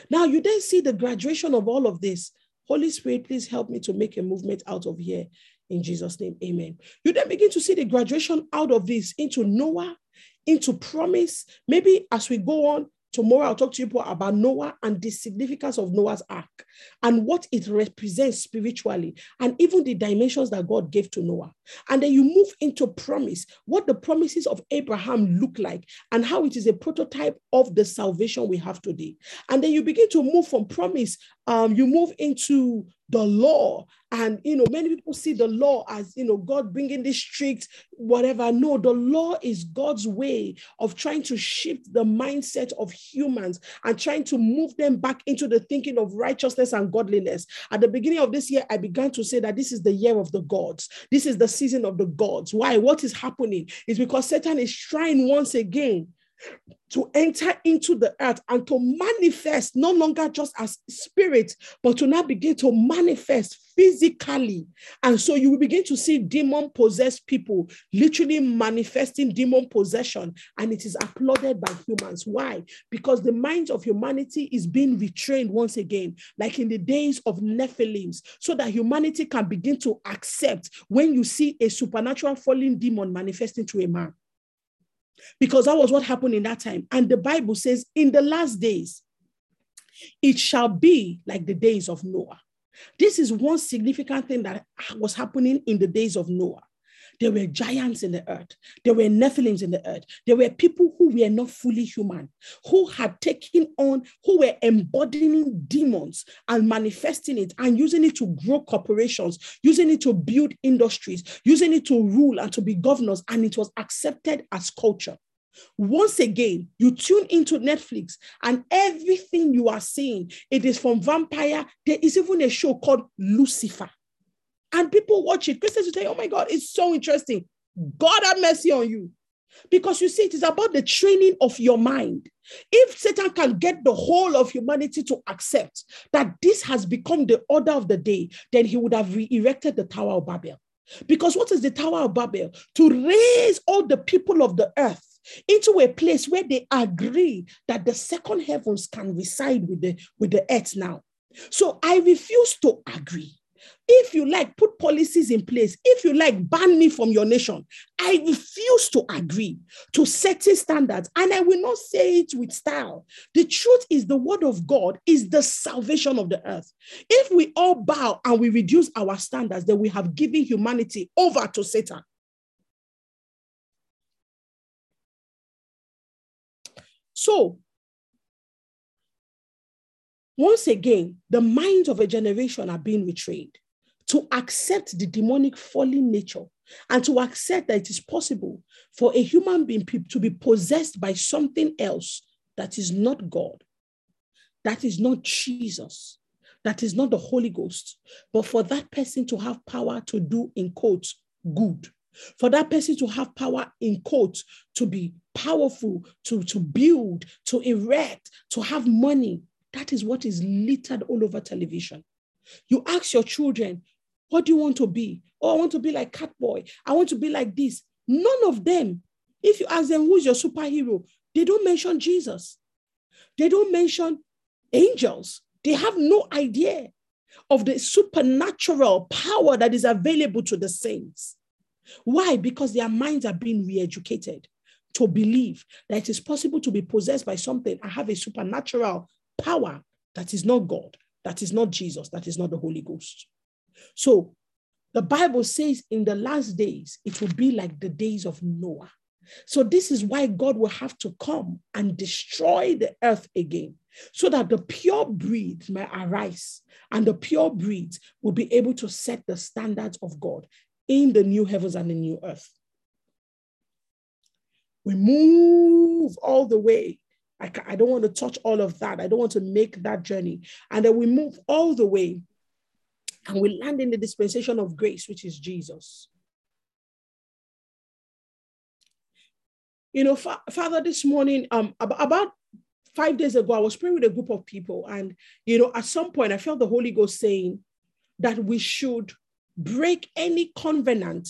Now you then see the graduation of all of this. Holy Spirit, please help me to make a movement out of here in Jesus' name. Amen. You then begin to see the graduation out of this into Noah, into promise. Maybe as we go on, Tomorrow, I'll talk to you about Noah and the significance of Noah's ark and what it represents spiritually, and even the dimensions that God gave to Noah. And then you move into promise, what the promises of Abraham look like, and how it is a prototype of the salvation we have today. And then you begin to move from promise, um, you move into the law and you know many people see the law as you know god bringing this strict whatever. No the law is god's way of trying to shift the mindset of humans and trying to move them back into the thinking of righteousness and godliness. At the beginning of this year i began to say that this is the year of the gods. This is the season of the gods. Why? What is happening is because satan is trying once again to enter into the earth and to manifest no longer just as spirit, but to now begin to manifest physically. And so you will begin to see demon possessed people literally manifesting demon possession, and it is applauded by humans. Why? Because the mind of humanity is being retrained once again, like in the days of Nephilims, so that humanity can begin to accept when you see a supernatural falling demon manifesting to a man because that was what happened in that time. And the Bible says, in the last days, it shall be like the days of Noah. This is one significant thing that was happening in the days of Noah. There were giants in the earth. There were Nephilims in the earth. There were people who were not fully human, who had taken on, who were embodying demons and manifesting it and using it to grow corporations, using it to build industries, using it to rule and to be governors. And it was accepted as culture. Once again, you tune into Netflix and everything you are seeing, it is from vampire. There is even a show called Lucifer and people watch it. Christians will say, oh my God, it's so interesting. God have mercy on you. Because you see, it is about the training of your mind. If Satan can get the whole of humanity to accept that this has become the order of the day, then he would have re erected the Tower of Babel. Because what is the Tower of Babel? To raise all the people of the earth into a place where they agree that the second heavens can reside with the with the earth now. So I refuse to agree. If you like, put policies in place. If you like, ban me from your nation. I refuse to agree to certain standards, and I will not say it with style. The truth is, the word of God is the salvation of the earth. If we all bow and we reduce our standards, then we have given humanity over to Satan. So, once again, the minds of a generation are being betrayed to accept the demonic fallen nature and to accept that it is possible for a human being to be possessed by something else that is not God, that is not Jesus, that is not the Holy Ghost, but for that person to have power to do, in quotes, good, for that person to have power, in quotes, to be powerful, to, to build, to erect, to have money. That is what is littered all over television. You ask your children, what do you want to be? Oh, I want to be like Catboy. I want to be like this. None of them, if you ask them who's your superhero, they don't mention Jesus. They don't mention angels. They have no idea of the supernatural power that is available to the saints. Why? Because their minds are being re educated to believe that it is possible to be possessed by something and have a supernatural power that is not God, that is not Jesus, that is not the Holy Ghost. So the Bible says in the last days, it will be like the days of Noah. So this is why God will have to come and destroy the earth again, so that the pure breed may arise and the pure breeds will be able to set the standards of God in the new heavens and the new earth. We move all the way. I, I don't want to touch all of that. I don't want to make that journey. And then we move all the way and we land in the dispensation of grace, which is Jesus. You know, fa- Father, this morning, um, ab- about five days ago, I was praying with a group of people, and you know, at some point, I felt the Holy Ghost saying that we should break any covenant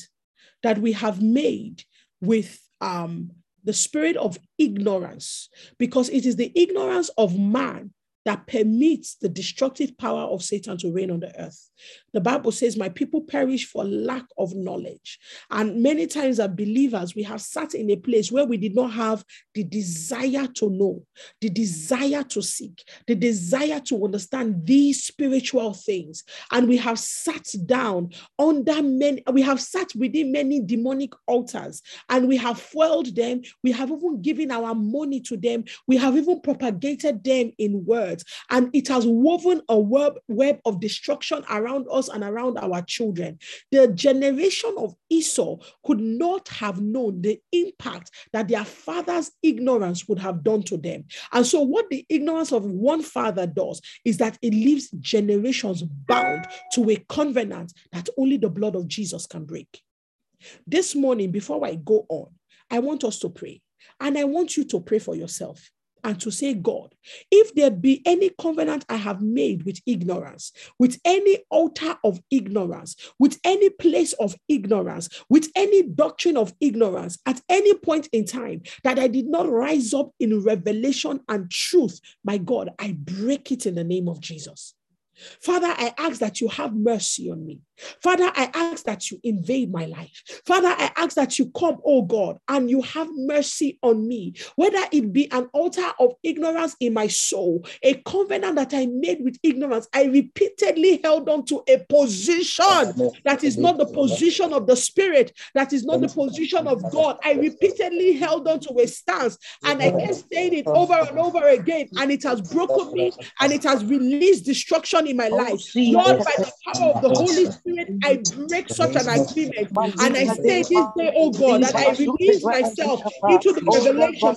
that we have made with um, the spirit of ignorance, because it is the ignorance of man that permits the destructive power of Satan to reign on the earth. The Bible says, My people perish for lack of knowledge. And many times, as believers, we have sat in a place where we did not have the desire to know, the desire to seek, the desire to understand these spiritual things. And we have sat down under many, we have sat within many demonic altars and we have foiled them. We have even given our money to them. We have even propagated them in words words, and it has woven a web, web of destruction around us and around our children. The generation of Esau could not have known the impact that their father's ignorance would have done to them. And so, what the ignorance of one father does is that it leaves generations bound to a covenant that only the blood of Jesus can break. This morning, before I go on, I want us to pray. And I want you to pray for yourself and to say, God, if there be any covenant I have made with ignorance, with any altar of ignorance, with any place of ignorance, with any doctrine of ignorance at any point in time that I did not rise up in revelation and truth, my God, I break it in the name of Jesus. Father, I ask that you have mercy on me. Father, I ask that you invade my life. Father, I ask that you come, oh God, and you have mercy on me, whether it be an altar of ignorance in my soul, a covenant that I made with ignorance. I repeatedly held on to a position that is not the position of the Spirit, that is not the position of God. I repeatedly held on to a stance and I kept saying it over and over again, and it has broken me and it has released destruction in my life. Lord, by the power of the Holy Spirit. Spirit, I break such an agreement. And I say this day, oh God, that I release myself into the revelation.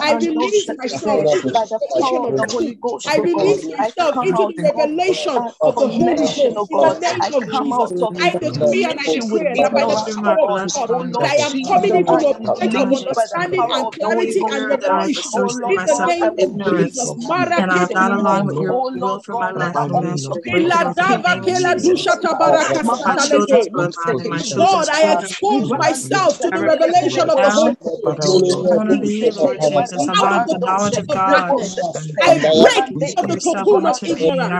I release myself into the revelation of the Holy Ghost. I release myself into the revelation of the Holy Ghost. In the name of Jesus, I decree and I declare that by the power of God, that I am coming into a place of understanding and clarity and revelation. In the name of Jesus, and I'm not along with your will for my life. Lord, I expose myself to the revelation of the Holy I break out of the cocoon of ignorance.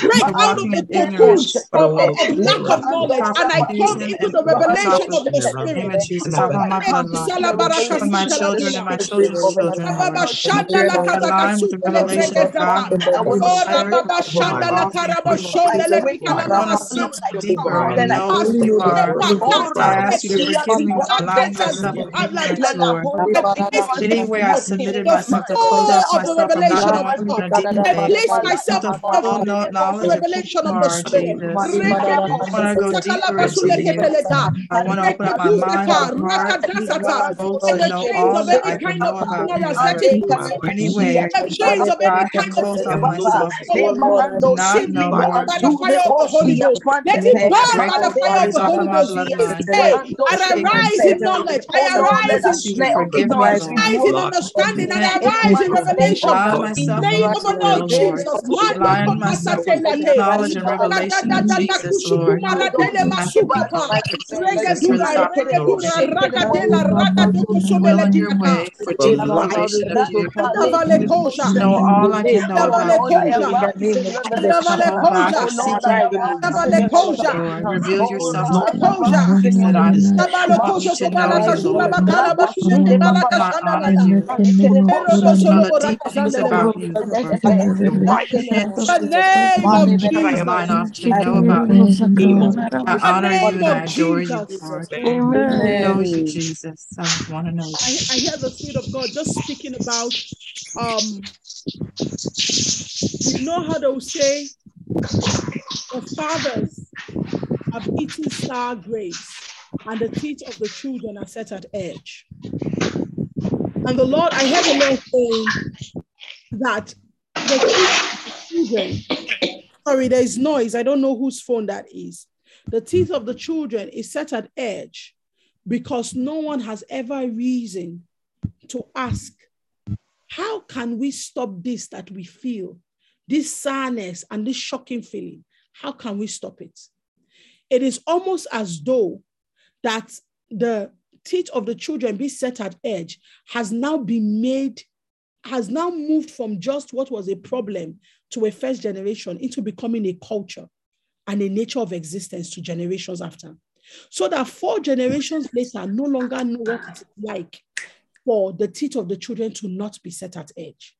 Break out of the cocoon of lack of knowledge, and I come into the revelation of the Spirit. My children and my children's children. I want to see deeper and know who you. I ask you to forgive me for allowing myself ignorance, Lord. Anywhere I submitted myself to close off myself from knowing what I didn't place myself to full knowledge of revelation of the Spirit. I want to go deeper into you. I want to open up my mind and heart to know all that I can know about you. Anywhere I have closed off myself, not know Holy Ghost. Let it burn by the fire of the Holy Ghost. Hey, I arise in knowledge. I arise in arise in understanding. I arise in revelation. In the Name of the Lord Jesus. Align myself with knowledge and revelation of Jesus, Lord. Will in your way for deep revelation of you. Know all I can know about you. Lord, reveal yourself to me that I need to know you, Lord. I honor. Know the about you, The name of Jesus. Mind off to know about you. I honor you and I adore you, Lord. Amen. Know you, Jesus. I want to know you. I, I hear the Spirit of God just speaking about um you know how they will say the fathers have eaten sour grapes, and the teeth of the children are set at edge. And the Lord, I heard the Lord saying that the teeth of the children, sorry, there is noise. I don't know whose phone that is. The teeth of the children is set at edge because no one has ever reason to ask, how can we stop this that we feel, this sadness and this shocking feeling? How can we stop it? It is almost as though that the teeth of the children be set at edge has now been made, has now moved from just what was a problem to a first generation into becoming a culture and a nature of existence to generations after. So that four generations later no longer know what it's like for the teeth of the children to not be set at edge.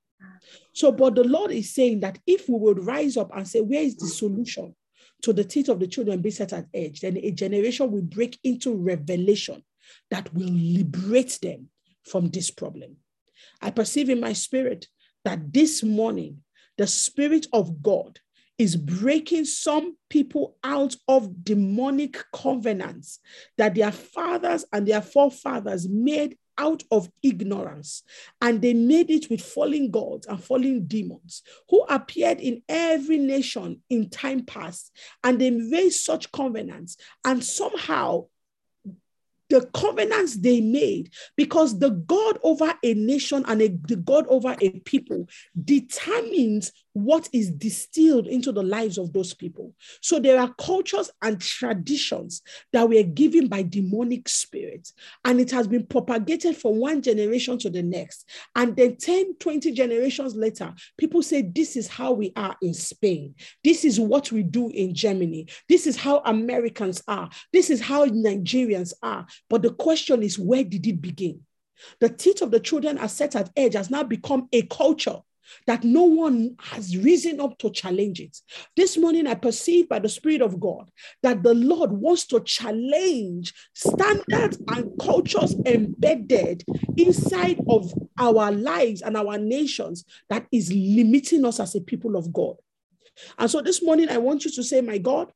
So, but the Lord is saying that if we would rise up and say, Where is the solution to the teeth of the children be set at edge? Then a generation will break into revelation that will liberate them from this problem. I perceive in my spirit that this morning, the Spirit of God is breaking some people out of demonic covenants that their fathers and their forefathers made out of ignorance and they made it with fallen gods and fallen demons who appeared in every nation in time past and they raised such covenants and somehow the covenants they made because the God over a nation and a, the God over a people determines what is distilled into the lives of those people. So there are cultures and traditions that were given by demonic spirits, and it has been propagated from one generation to the next. And then 10, 20 generations later, people say, This is how we are in Spain. This is what we do in Germany. This is how Americans are. This is how Nigerians are. But the question is, where did it begin? The teeth of the children are set at edge has now become a culture that no one has risen up to challenge it. This morning, I perceive by the Spirit of God that the Lord wants to challenge standards and cultures embedded inside of our lives and our nations that is limiting us as a people of God. And so this morning, I want you to say, My God,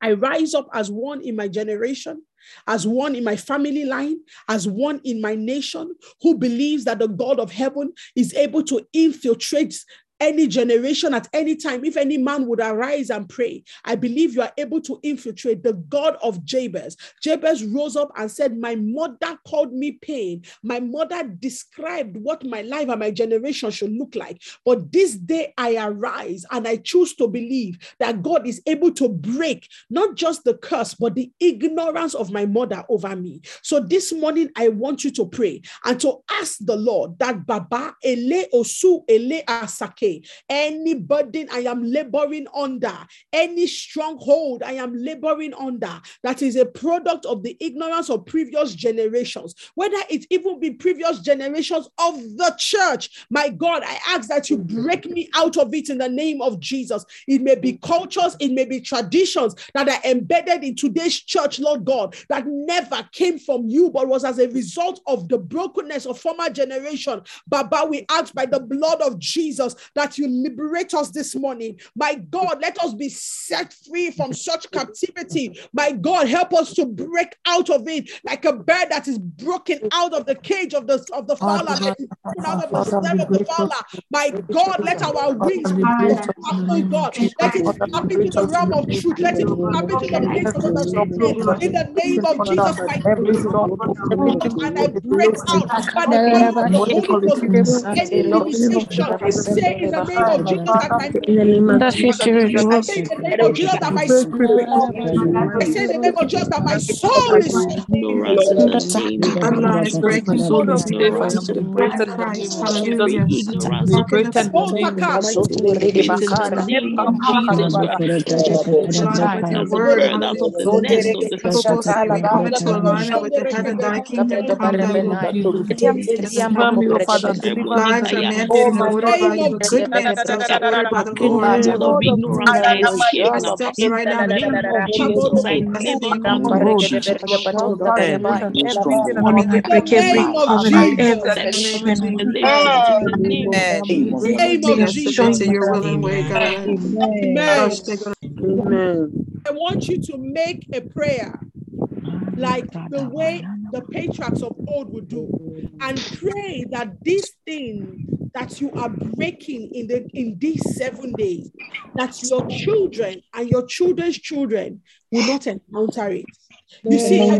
I rise up as one in my generation as one in my family line, as one in my nation who believes that the God of heaven is able to infiltrate any generation at any time, if any man would arise and pray, I believe you are able to infiltrate the God of Jabez. Jabez rose up and said, My mother called me pain. My mother described what my life and my generation should look like. But this day I arise and I choose to believe that God is able to break not just the curse, but the ignorance of my mother over me. So this morning, I want you to pray and to ask the Lord that Baba, ele osu, ele asake, any burden I am laboring under, any stronghold I am laboring under, that is a product of the ignorance of previous generations, whether it even be previous generations of the church. My God, I ask that you break me out of it in the name of Jesus. It may be cultures, it may be traditions that are embedded in today's church, Lord God, that never came from you, but was as a result of the brokenness of former generation. Baba, we ask by the blood of Jesus that you liberate us this morning. My God, let us be set free from such captivity. My God, help us to break out of it like a bird that is broken out of the cage of the of the fowler, out of the stem of the fowler. My God, let our wings be oh God, let it up into the realm of truth. Let it up into the place of the in the name of Jesus Christ. Oh and I break out by the power of the Holy in the name of Jesus that my in the name of Jesus, in the name of Jesus that my spirit, I say in the name of Jesus that my soul is Allah is breaking soul is ignorance to the break in the name of Hallelujah. Ignorance to break in the name of Jesus. In the name of Jesus Christ. As a bird out of the nest of the we come into alignment with the heaven, thy kingdom come, thy will be done. Deliver me, O Father, deliver me by your mandate, the order by your goodness, the order by the Lord. of ignorance, I escape My now. steps In right now, the name of Jesus, I never come to Lord God. Jesus. In the name of Jesus. In the name of Jesus. Name of Yes, Jesus. submit to your will and way, God. Amen. I want you to make a prayer like the way the patriarchs of old would do and pray that this thing that you are breaking in the in these seven days that your children and your children's children will not encounter it you see I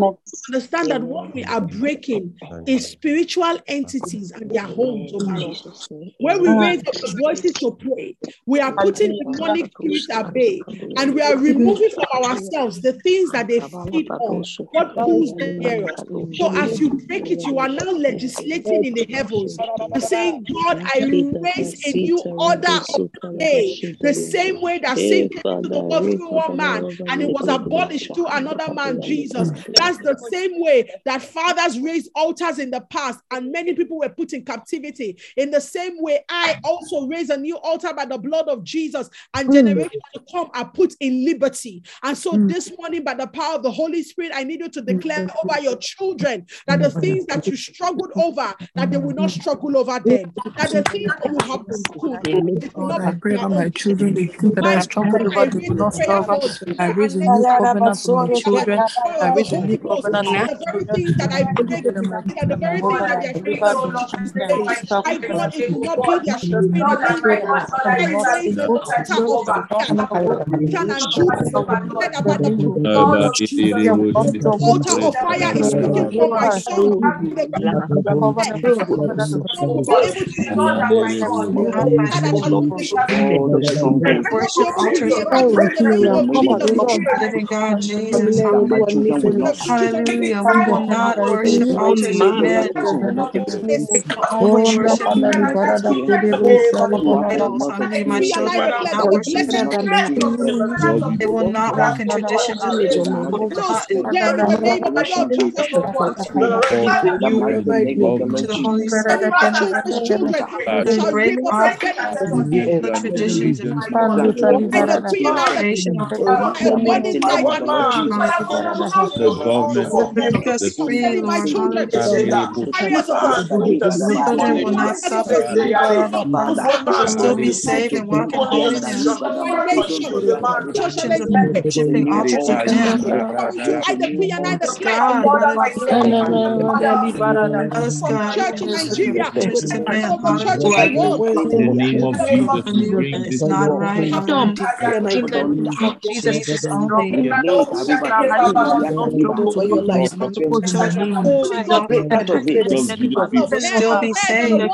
understand that what we are breaking is spiritual entities and their homes oh over us when we raise up the voices to pray we are putting demonic spirits at bay and we are removing from ourselves the things that they feed on what pulls them near us. So as you break it you are now legislating in the heavens. You're saying god i raise a new order of day the same way that sin came into the world through one man and it was abolished through another man jesus Mm. that's the same way that fathers raised altars in the past and many people were put in captivity. In the same way i also raise a new altar by the blood of jesus and mm. generations to come are put in liberty. And so mm. this morning by the power of the holy spirit i need you to declare over your children that the things that you struggled over that they will not struggle over them. That the things that you have been Lord, I pray for my children, the things that I struggle over, they will not struggle. I raise a new covenant for my children. I raise a new covenant for my the very things that I break, that the very things that they are of, I God, it will not be their strength in the name of I the altar of fire, Satan and Judas, said about the altar of fire is speaking for my son. will be able to Worship altars of living God, Jesus. Hallelujah. We will not worship altars of men. Always worship. Idols. Hallelujah. My children will not worship them. They will not walk in traditions of people. Today, in the name of the Lord Jesus. To the Holy Spirit. And break off the traditions of people. I decree and I declare, I embody life and the government, the free, my Lord. children. Hallelujah. Areas of Children will not suffer. Will still be saved and walk in holiness. my nation. Churches are worshiping altar to them. I decree and I declare. God. Hallelujah. Yes, From God. church in Nigeria, Church from church in the world. in the name of Jesus, we bring Hallelujah. this It's not right, Jesus Jesus only. Children will walk in Jesus, will still be saved.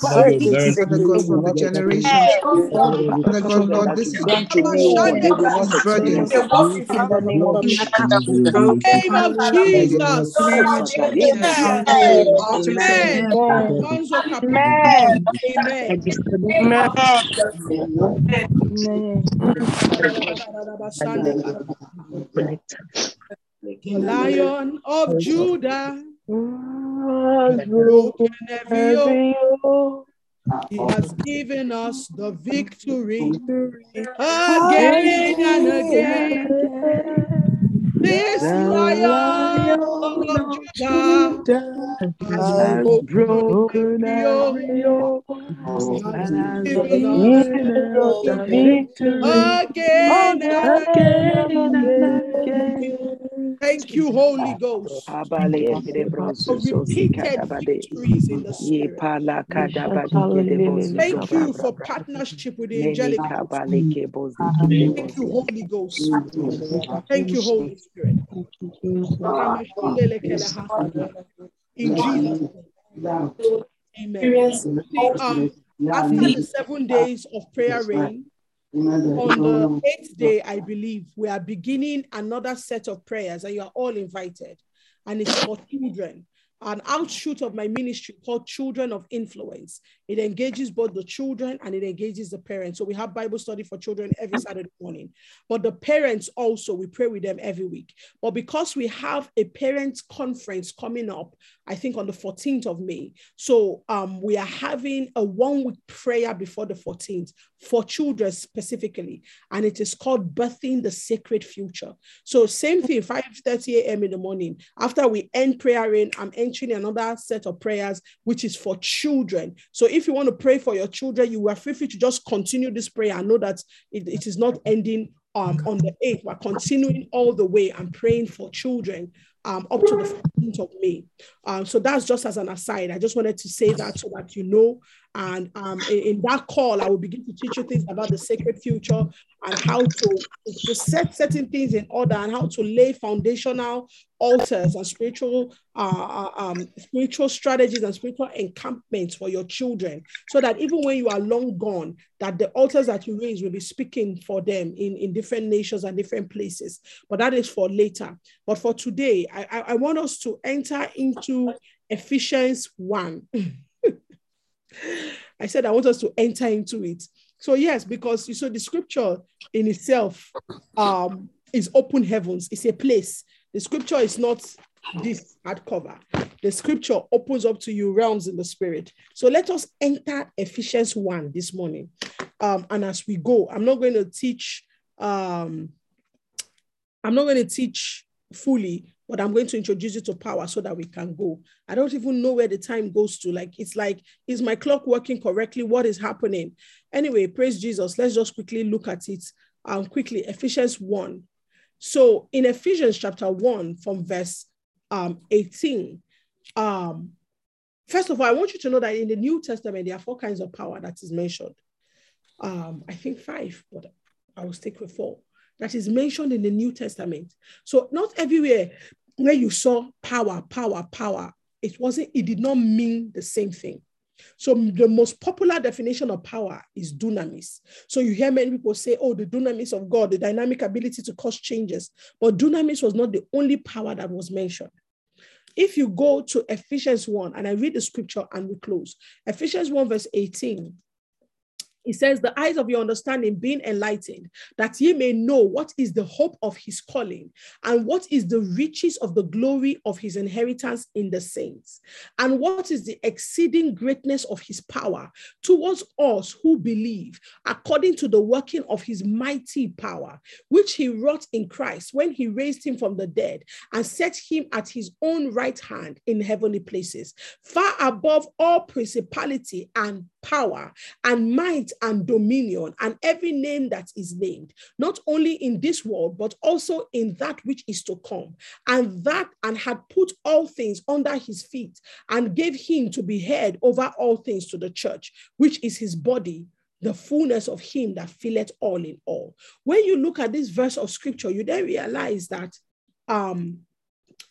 Holiness. the gospel of the generation. Father God, Lord, this is these burdens. name of Jesus. Name of Jesus. Amen. Amen. men. Manzo Capricorn. Amen. The Lion of Judah, broken every yoke. He has given us the victory again and again. This Lion of Judah has broken every yoke. He has given us the victory again and again. Thank you, Holy Ghost. For repeated victories in the spirit. Thank you for partnership with the angelic. Thank you, Holy Ghost. Thank you, Holy Spirit. In Jesus' name. Amen. See, um, after the seven days of prayer rain, on the eighth day, I believe, we are beginning another set of prayers, and you are all invited. And it's for children. An outshoot of my ministry called Children of Influence. It engages both the children and it engages the parents. So we have Bible study for children every Saturday morning. But the parents also, we pray with them every week. But because we have a parents' conference coming up, I think on the 14th of May. So um, we are having a one week prayer before the 14th for children specifically. And it is called Birthing the Sacred Future. So same thing, 5 30 a.m. in the morning. After we end prayer in, I'm entering another set of prayers, which is for children. So if you want to pray for your children, you are free to just continue this prayer and know that it, it is not ending um, on the 8th. We're continuing all the way and praying for children um, up to the 15th of May. Um, so that's just as an aside. I just wanted to say that so that you know. And um, in, that call, I will begin to teach you things about the sacred future and how to, to set certain things in order and how to lay foundational altars and spiritual uh, um, spiritual strategies and spiritual encampments for your children. So that even when you are long gone that the altars that you raise will be speaking for them in, in different nations and different places. But that is for later. But for today i, I, I want us to enter into ephesians 1 i said i want us to enter into it so yes because you saw the scripture in itself um, is open heavens it's a place the scripture is not this hardcover. The scripture opens up to you realms in the spirit. So let us enter Ephesians 1 this morning. Um, and as we go, I'm not going to teach, um, I'm not going to teach fully, but I'm going to introduce you to power so that we can go. I don't even know where the time goes to. Like, it's like, is my clock working correctly? What is happening? Anyway, praise Jesus. Let's just quickly look at it. Um, quickly, Ephesians 1. So in Ephesians chapter 1, from verse um, 18, um, first of all, I want you to know that in the New Testament, there are four kinds of power that is mentioned. Um, I think five, but I will stick with four. That is mentioned in the New Testament. So not everywhere where you saw power, power, power, it wasn't, it did not mean the same thing. So the most popular definition of power is dunamis. So you hear many people say, oh, the dunamis of God, the dynamic ability to cause changes. But dunamis was not the only power that was mentioned. If you go to Ephesians 1, and I read the scripture and we close, Ephesians 1, verse 18, He says, The eyes of your understanding being enlightened, that ye may know what is the hope of his calling, and what is the riches of the glory of his inheritance in the saints, and what is the exceeding greatness of his power towards us who believe, according to the working of his mighty power, which he wrought in Christ when he raised him from the dead and set him at his own right hand in heavenly places, far above all principality and power and might and dominion and every name that is named, not only in this world, but also in that which is to come. And that, and had put all things under his feet and gave him to be head over all things to the church, which is his body, the fullness of him that filleth all in all. When you look at this verse of scripture, you then realize that um,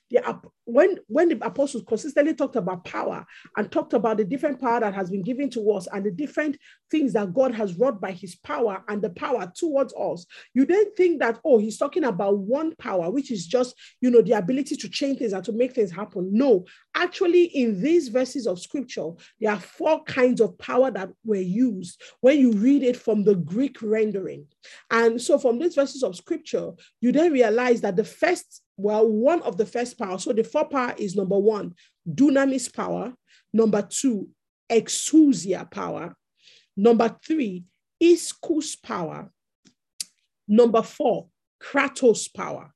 the, when, when the apostles consistently talked about power and talked about the different power that has been given to us and the different things that God has wrought by his power and the power towards us, you then think that, oh, he's talking about one power, which is just, you know, the ability to change things and to make things happen. No, actually, in these verses of scripture, there are four kinds of power that were used when you read it from the Greek rendering. And so from these verses of scripture, you then realize that the first well, one of the first power. So the power is number one, dunamis power. Number two, exousia power. Number three, ischus power. Number four, kratos power.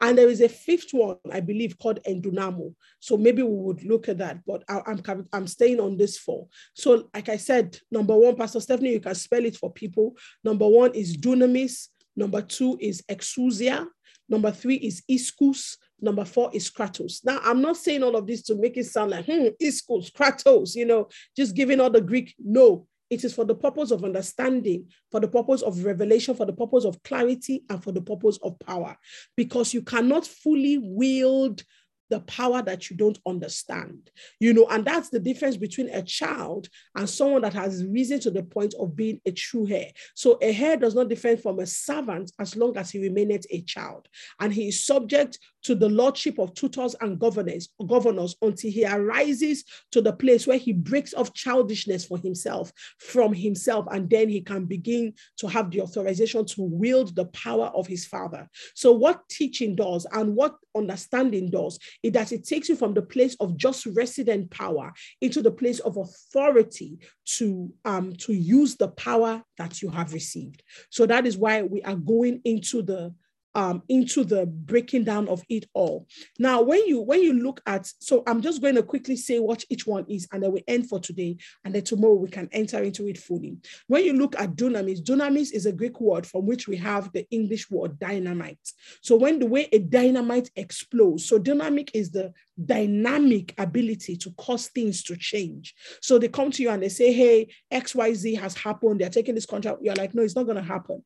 And there is a fifth one, I believe, called endunamo. So maybe we would look at that, but I, am I'm, I'm staying on this four. So, like I said, number one, Pastor Stephanie, you can spell it for people. Number one is dunamis. Number two is exousia. Number three is ischus. Number four is kratos. Now, I'm not saying all of this to make it sound like, hmm, ischus, kratos, you know, just giving all the Greek. No, it is for the purpose of understanding, for the purpose of revelation, for the purpose of clarity, and for the purpose of power. Because you cannot fully wield the power that you don't understand. You know, and that's the difference between a child and someone that has risen to the point of being a true heir. So a heir does not differ from a servant as long as he remaineth a child. And he is subject to the lordship of tutors and governors, governors until he arises to the place where he breaks off childishness for himself from himself, and then he can begin to have the authorization to wield the power of his father. So, what teaching does and what understanding does is that it takes you from the place of just resident power into the place of authority to um to use the power that you have received. So that is why we are going into the um, into the breaking down of it all. Now, when you when you look at, so I'm just going to quickly say what each one is, and then we end for today, and then tomorrow we can enter into it fully. When you look at dunamis, dunamis is a Greek word from which we have the English word dynamite. So when the way a dynamite explodes, so dynamic is the dynamic ability to cause things to change. So they come to you and they say, "Hey, X Y Z has happened. They're taking this contract." You're like, "No, it's not going to happen."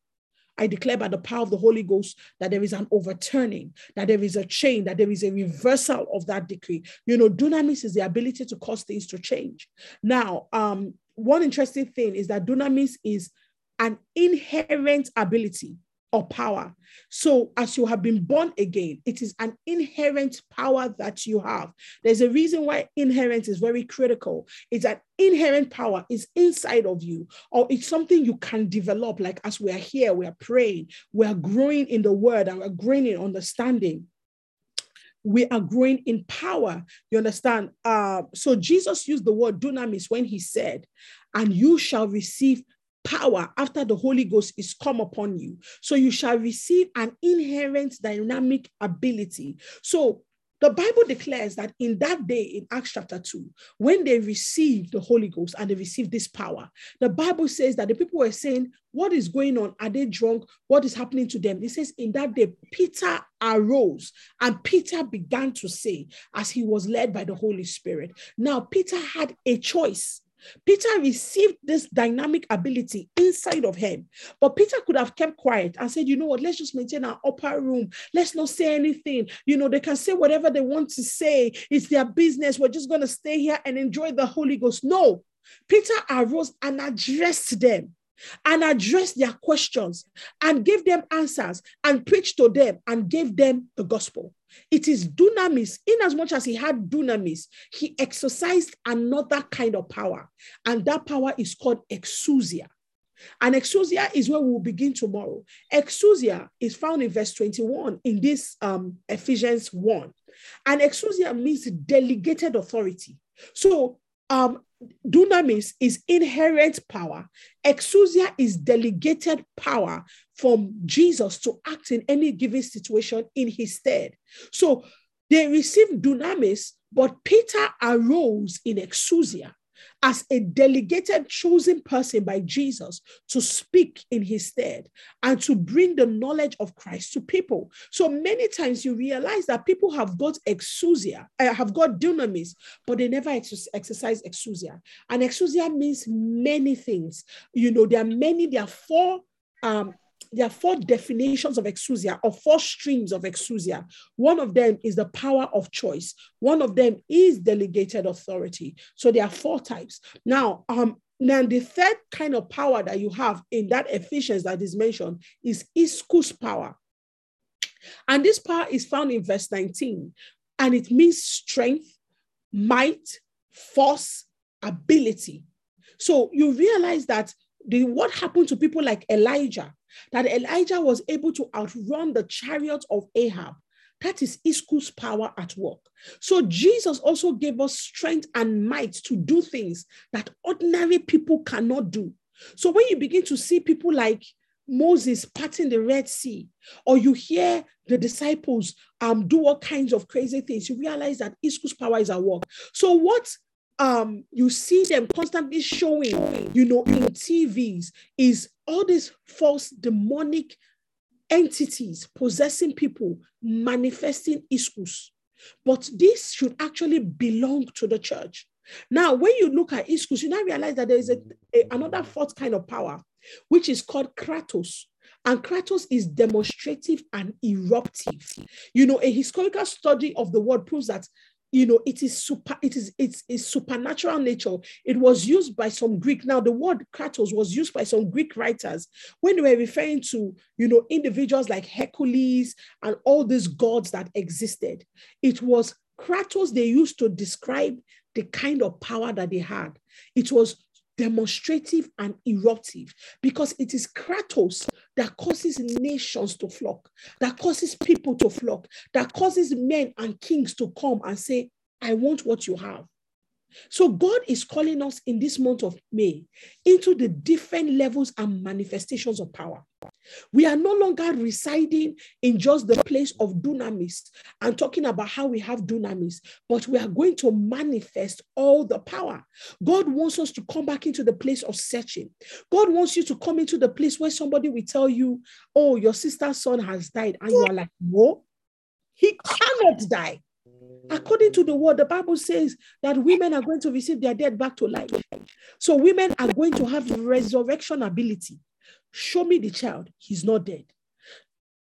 I declare by the power of the Holy Ghost that there is an overturning, that there is a change, that there is a reversal of that decree. You know, dunamis is the ability to cause things to change. Now, um, one interesting thing is that dunamis is an inherent ability or power. So, as you have been born again, it is an inherent power that you have. There's a reason why inherent is very critical. It's an inherent power is inside of you, or it's something you can develop. Like as we are here, we are praying, we are growing in the word, and we're growing in understanding we are growing in power. You understand? Uh, so Jesus used the word dunamis when he said, and you shall receive power after the Holy Ghost is come upon you. So you shall receive an inherent dynamic ability. So the Bible declares that in that day in Acts chapter 2, when they received the Holy Ghost and they received this power, the Bible says that the people were saying, What is going on? Are they drunk? What is happening to them? It says, In that day, Peter arose and Peter began to say, as he was led by the Holy Spirit. Now, Peter had a choice Peter received this dynamic ability inside of him. But Peter could have kept quiet and said, you know what, let's just maintain our upper room. Let's not say anything. You know, they can say whatever they want to say. It's their business. We're just going to stay here and enjoy the Holy Ghost. No. Peter arose and addressed them and addressed their questions and gave them answers and preached to them and gave them the gospel. It is dunamis. In as much as he had dunamis, he exercised another kind of power, and that power is called exousia. And exousia is where we'll begin tomorrow. Exousia is found in verse 21 in this um, Ephesians 1. And exousia means delegated authority. So um, dunamis is inherent power. Exousia is delegated power from Jesus to act in any given situation in his stead. So they received dunamis, but Peter arose in exousia as a delegated chosen person by Jesus to speak in his stead and to bring the knowledge of Christ to people. So many times you realize that people have got exousia, uh, have got dunamis, but they never ex- exercise exousia. And exousia means many things. You know, there are many, there are four um, there are four definitions of exousia or four streams of exousia. One of them is the power of choice. One of them is delegated authority. So there are four types. Now, um, now the third kind of power that you have in that Ephesians that is mentioned is ischus power. And this power is found in verse 19, and it means strength, might, force, ability. So you realize that the what happened to people like Elijah that Elijah was able to outrun the chariot of Ahab. That is ischus power at work. So Jesus also gave us strength and might to do things that ordinary people cannot do. So when you begin to see people like Moses parting the Red Sea, or you hear the disciples um, do all kinds of crazy things, you realize that ischus power is at work. So what um, you see them constantly showing, you know, in TVs is all these false demonic entities possessing people, manifesting ischus. But this should actually belong to the church. Now, when you look at ischus, you now realize that there is a, a, another fourth kind of power, which is called kratos. And kratos is demonstrative and eruptive. You know, a historical study of the word proves that you know it is super it is it's, it's supernatural nature. It was used by some greek now the word kratos was used by some greek writers when they were referring to you know individuals like hercules and all these gods that existed. It was kratos they used to describe the kind of power that they had. It was demonstrative and eruptive because it is Kratos that causes nations to flock, that causes people to flock, that causes men and kings to come and say, I want what you have. So God is calling us in this month of May into the different levels and manifestations of power. We are no longer residing in just the place of dunamis and talking about how we have dunamis, but we are going to manifest all the power. God wants us to come back into the place of searching. God wants you to come into the place where somebody will tell you, Oh, your sister's son has died. And you are like, No, he cannot die. According to the word, the Bible says that women are going to receive their dead back to life. So women are going to have resurrection ability. Show me the child, he's not dead.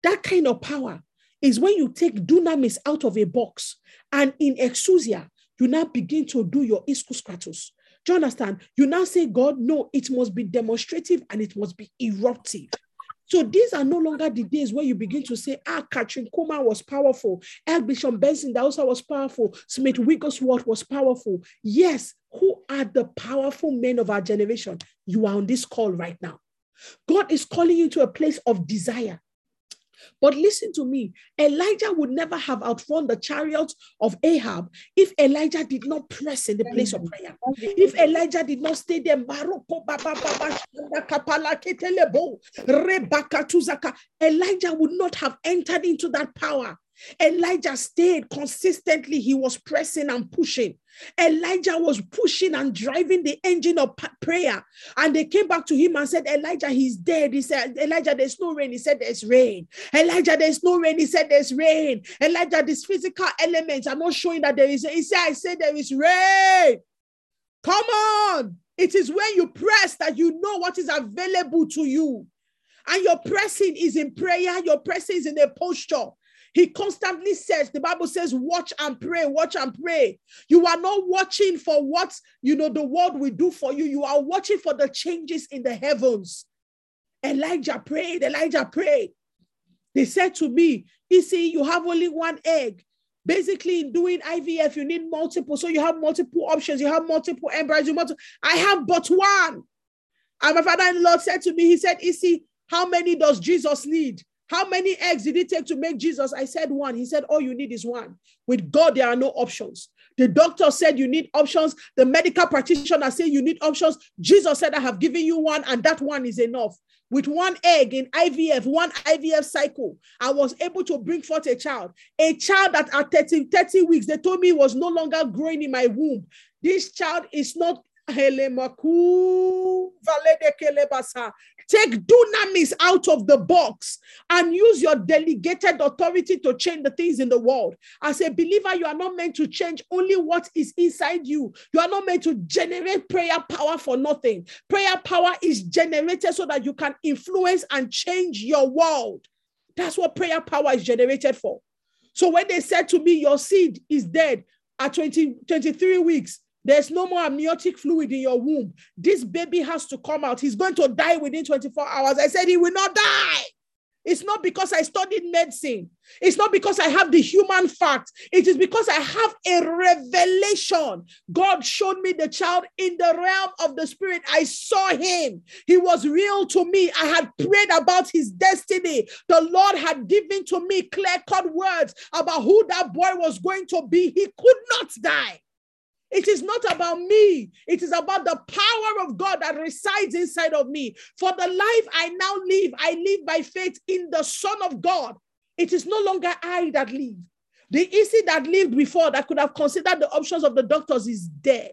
That kind of power is when you take dunamis out of a box and in exousia, you now begin to do your ischus kratos. Do you understand? You now say, God, no, it must be demonstrative and it must be eruptive. So these are no longer the days where you begin to say, ah, Kathryn Kuhlman was powerful. Bishop Benson also was powerful. Smith Wigglesworth was powerful. Yes, who are the powerful men of our generation? You are on this call right now. God is calling you to a place of desire. But listen to me Elijah would never have outrun the chariot of Ahab if Elijah did not press in the place of prayer. If Elijah did not stay there, Elijah would not have entered into that power. Elijah stayed consistently, he was pressing and pushing. Elijah was pushing and driving the engine of prayer. And they came back to him and said, Elijah, he's dead. He said, Elijah, there's no rain. He said, There's rain. Elijah, there's no rain. He said, There's rain. Elijah, these physical elements are not showing that there is. He said, I said, There is rain. Come on. It is when you press that you know what is available to you. And your pressing is in prayer, your pressing is in a posture. He constantly says, the Bible says, watch and pray, watch and pray. You are not watching for what, you know, the world will do for you. You are watching for the changes in the heavens. Elijah prayed, Elijah prayed. They said to me, see, you have only one egg. Basically, in doing IVF, you need multiple. So you have multiple options. You have multiple embryos. You multiple. I have but one. And my father-in-law said to me, he said, Issy, how many does Jesus need? How many eggs did it take to make Jesus? I said one. He said, All you need is one. With God, there are no options. The doctor said you need options. The medical practitioner said you need options. Jesus said, I have given you one, and that one is enough. With one egg in IVF, one IVF cycle, I was able to bring forth a child. A child that at 30, 30 weeks, they told me was no longer growing in my womb. This child is not Take dunamis out of the box and use your delegated authority to change the things in the world. As a believer, you are not meant to change only what is inside you. You are not meant to generate prayer power for nothing. Prayer power is generated so that you can influence and change your world. That's what prayer power is generated for. So when they said to me, Your seed is dead at 20, 23 weeks, there's no more amniotic fluid in your womb. This baby has to come out. He's going to die within 24 hours. I said, He will not die. It's not because I studied medicine. It's not because I have the human facts. It is because I have a revelation. God showed me the child in the realm of the spirit. I saw him. He was real to me. I had prayed about his destiny. The Lord had given to me clear cut words about who that boy was going to be. He could not die. It is not about me. It is about the power of God that resides inside of me. For the life I now live, I live by faith in the Son of God. It is no longer I that live. The Issy that lived before that could have considered the options of the doctors is dead.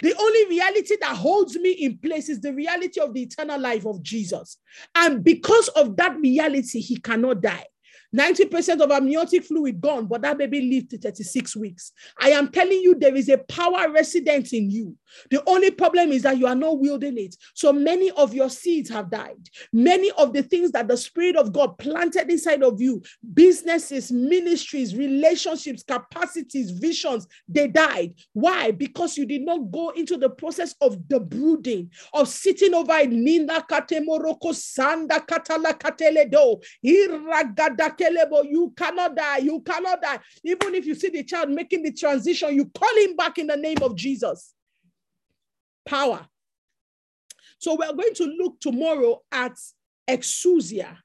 The only reality that holds me in place is the reality of the eternal life of Jesus. And because of that reality, he cannot die. 90% of amniotic fluid gone, but that baby lived to 36 weeks. I am telling you, there is a power resident in you. The only problem is that you are not wielding it. So many of your seeds have died. Many of the things that the Spirit of God planted inside of you, businesses, ministries, relationships, capacities, visions, they died. Why? Because you did not go into the process of the brooding, of sitting over it. Ninda katemoroko sanda katala kateledo. You cannot die. You cannot die. Even if you see the child making the transition, you call him back in the name of Jesus. Power. So we're going to look tomorrow at exousia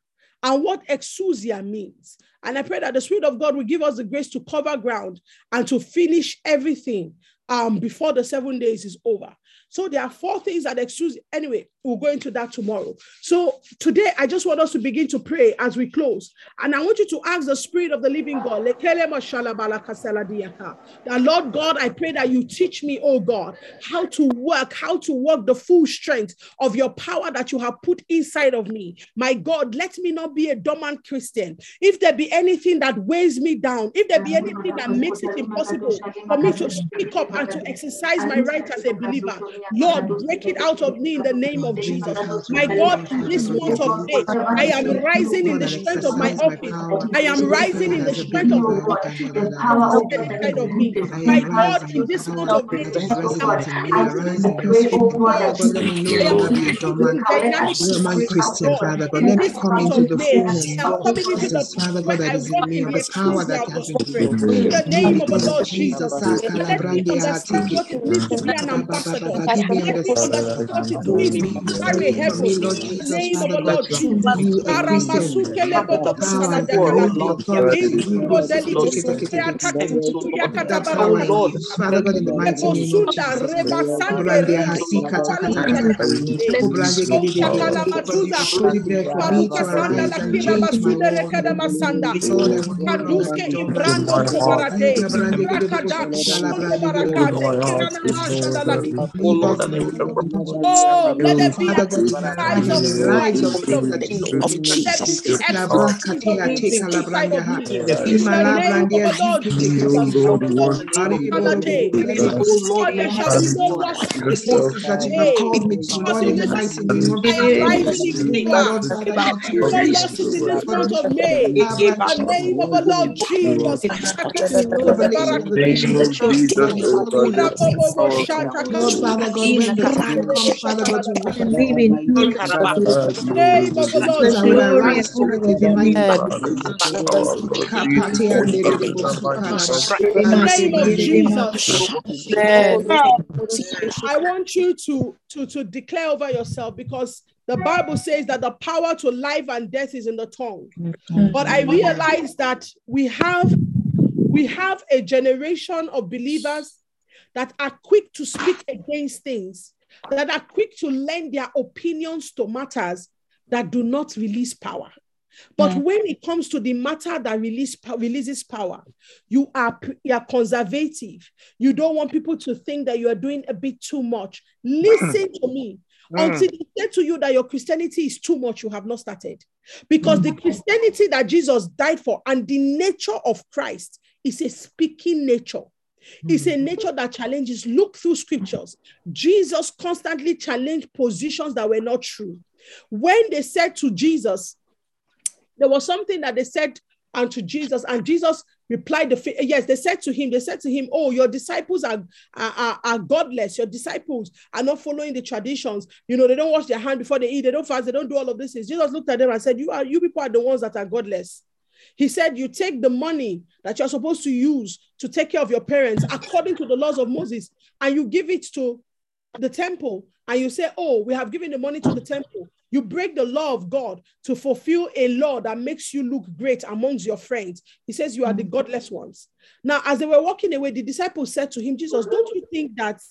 and what exousia means. And I pray that the Spirit of God will give us the grace to cover ground and to finish everything um, before the seven days is over. So there are four things that excuse. Anyway, we'll go into that tomorrow. So today, I just want us to begin to pray as we close. And I want you to ask the Spirit of the living God, that Lord God, I pray that you teach me, oh God, how to work, how to work the full strength of your power that you have put inside of me. My God, let me not be a dormant Christian. If there be anything that weighs me down, if there be anything that makes it impossible for me to speak up and to exercise my right as a believer, Lord, break it out of me in the name of Jesus. My God, in this month of May, I am rising in the strength of my office. I am rising in the strength of God inside of me. My God, in this month of May, Christian, Father God, let me come into the fullness of Jesus, Father God, that is in me, the power that has been given. In the name of the Lord Jesus, me understand what it means to be an ambassador give me understanding. Carry heaven in the name of the Lord Jesus. Father God, in the mighty name of Jesus. Oh, let there be a lives of lives of of Jesus. In the name of Jesus. There shall be no loss that you have called me to, Lord, in the mighty name of Jesus. No losses in this month of May. In the name of the Lord Jesus. Revelation, the vision that you have given me, Lord, Father God, when the time comes, Father God, to receive in name of the Lord. Such glory and honor to the mighty In the name of Jesus. I want you to, to, to declare over yourself because the Bible says that the power to life and death is in the tongue. But I realize that we have we have a generation of believers that are quick to speak against things, that are quick to lend their opinions to matters that do not release power. But mm. when it comes to the matter that release, releases power, you are, you are conservative. You don't want people to think that you are doing a bit too much. Listen to me. Mm. Until they say to you that your Christianity is too much, you have not started. Because mm. the Christianity that Jesus died for and the nature of Christ is a speaking nature. It's a hmm. nature that challenges. Look through scriptures. Jesus constantly challenged positions that were not true. When they said to Jesus, there was something that they said unto Jesus, and Jesus replied, the, Yes, they said to him, they said to him, Oh, your disciples are, are, are, are godless. Your disciples are not following the traditions. You know, they don't wash their hand before they eat, they don't fast, they don't do all of these things. Jesus looked at them and said, You are you people are the ones that are godless. He said, You take the money that you're supposed to use to take care of your parents according to the laws of Moses, and you give it to the temple, and you say, Oh, we have given the money to the temple. You break the law of God to fulfill a law that makes you look great amongst your friends. He says, You are the godless ones. Now, as they were walking away, the disciples said to him, Jesus, don't you think that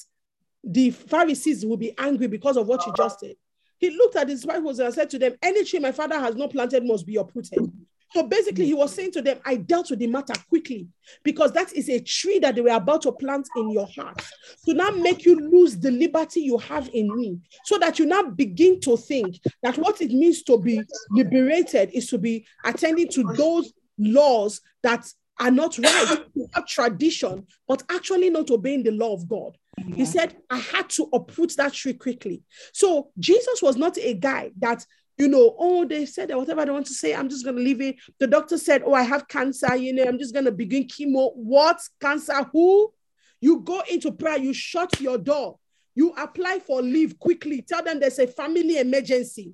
the Pharisees will be angry because of what you just said? He looked at his disciples and said to them, Any tree my father has not planted must be uprooted. So basically, he was saying to them, I dealt with the matter quickly because that is a tree that they were about to plant in your heart to now make you lose the liberty you have in me, so that you now begin to think that what it means to be liberated is to be attending to those laws that are not right, not tradition, but actually not obeying the law of God. He said, I had to uproot that tree quickly. So Jesus was not a guy that you know, oh, they said that whatever they want to say, I'm just going to leave it. The doctor said, oh, I have cancer, you know, I'm just going to begin chemo. What? Cancer? Who? You go into prayer, you shut your door, you apply for leave quickly, tell them there's a family emergency.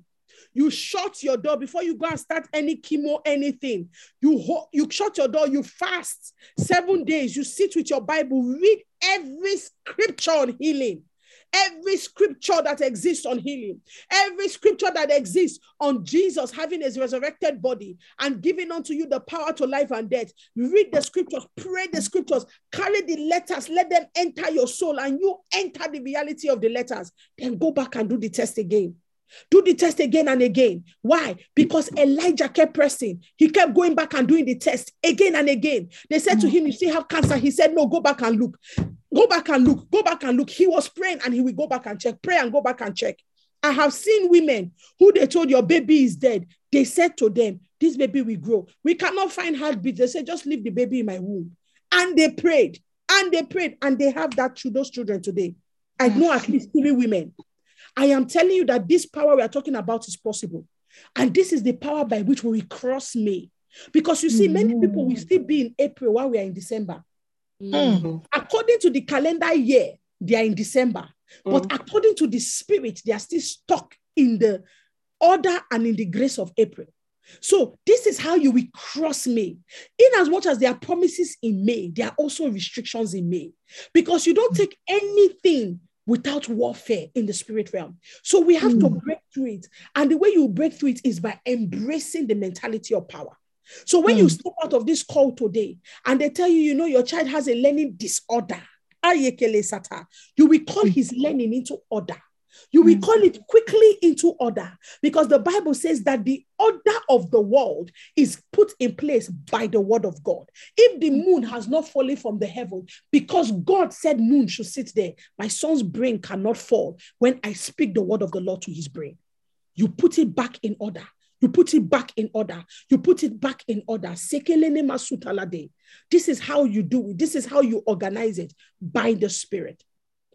You shut your door before you go and start any chemo, anything. You, ho- you shut your door, you fast seven days, you sit with your Bible, read every scripture on healing every scripture that exists on healing, every scripture that exists on Jesus having his resurrected body and giving unto you the power to life and death. Read the scriptures, pray the scriptures, carry the letters, let them enter your soul, and you enter the reality of the letters. Then go back and do the test again. Do the test again and again. Why? Because Elijah kept pressing. He kept going back and doing the test again and again. They said to him, You still have cancer. He said, No, go back and look. Go back and look. Go back and look. He was praying and he will go back and check. Pray and go back and check. I have seen women who they told your baby is dead. They said to them, This baby will grow. We cannot find heartbeat. They said, Just leave the baby in my womb. And they prayed and they prayed and they have that to those children today. I know at least three women I am telling you that this power we are talking about is possible. And this is the power by which we will cross May. Because you see, many people will still be in April while we are in December. Mm. According to the calendar year, they are in December. Mm. But according to the spirit, they are still stuck in the order and in the grace of April. So this is how you will cross May. In as much as there are promises in May, there are also restrictions in May. Because you don't take anything without warfare in the spirit realm. So we have mm. to break through it. And the way you break through it is by embracing the mentality of power. So when mm. you hmm. step out of this call today and they tell you, you know, your child has a learning disorder, you will call his hmm. learning into order. You will hmm. call it quickly into order because the Bible says that the order of the world is put in place by the word of God. If the moon has not fallen from the heaven, because God said moon should sit there, my son's brain cannot fall when I speak the word of the Lord to his brain. You put it back in order. You put it back in order. You put it back in order. This is how you do it. This is how you organize it by the Spirit.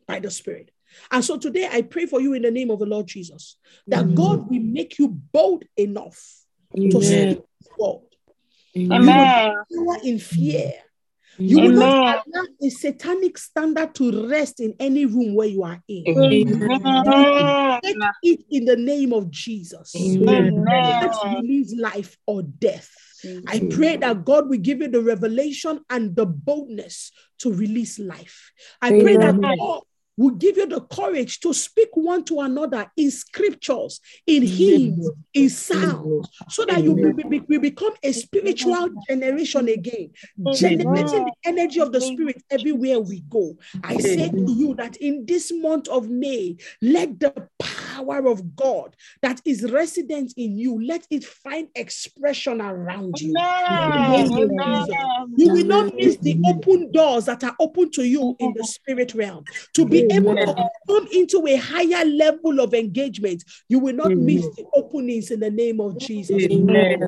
By the Spirit. And so today I pray for you in the name of the Lord Jesus that. God will make you bold enough Amen. to speak the world. Amen. You will in fear. You will not allow a satanic standard to rest in any room where you are in. Take it in the name of Jesus. Let's release life or death. I pray that God will give you the revelation and the boldness to release life. I pray that God will give you the courage to speak one to another in scriptures, in hymns, in sound, so that you will be, be, become a spiritual generation again, generating the energy of the spirit everywhere we go. I say to you that in this month of May, let the power of God that is resident in you, let it find expression around you. You will not miss the open doors that are open to you in the spirit realm. To be able to come into a higher level of engagement, you will not miss the openings in the name of Jesus. The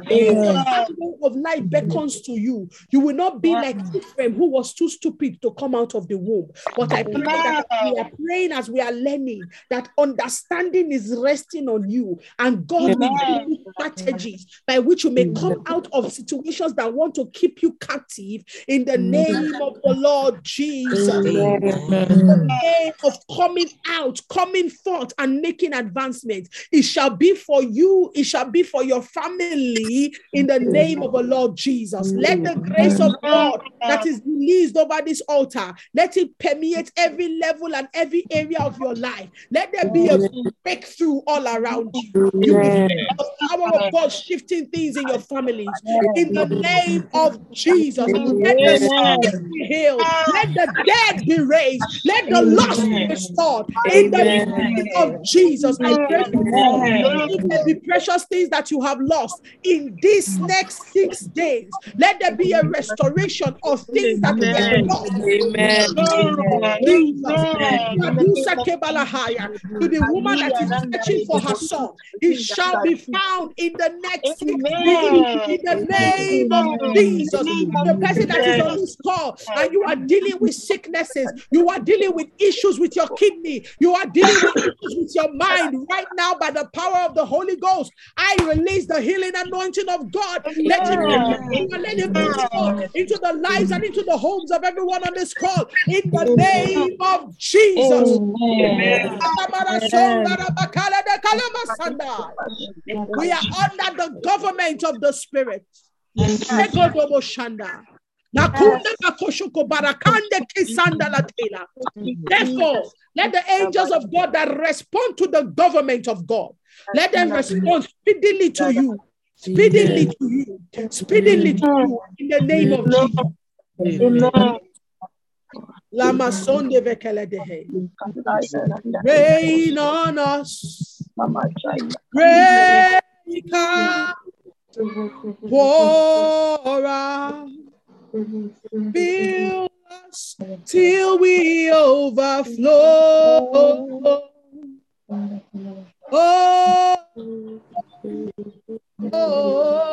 of life beckons to you. You will not be like Ephraim, who was too stupid to come out of the womb. But I pray that we are praying as we are learning that understanding is resting on you, and God will give you strategies by which you may come out of situations that want to keep you captive in the name of the Lord Jesus. Amen. In the name of coming out, coming forth, and making advancement. It shall be for you, it shall be for your family in the name of the Lord Jesus. Let the grace of God that is released over this altar, let it permeate every level and every area of your life. Let there be a breakthrough all around you. You will the power of God shifting things in your families in the name of Jesus. Let the sick be healed, let the dead be raised, let the lost be restored. In the name of Jesus, I pray for If there be precious things that you have lost in these next six days, let there be a restoration of things that were lost. Amen. To the woman that is searching for her son, he shall be found in the next six days. In the name of Jesus, the person that is on this call and you are dealing with sicknesses, you are dealing with issues with your kidney. You are dealing with issues with your mind right now by the power of the Holy Ghost. I release the healing anointing of God. Let it, let it be into the lives and into the homes of everyone on this call. In the name of Jesus. Amen. We are under the government of the Spirit. Therefore, let the angels of God that respond to the government of God, let them respond speedily to you, speedily to you, speedily to you, in the name of Jesus. Lama sonde vekeledehe. Rain on us. Come. Pour out. Fill us till we overflow. Oh, oh.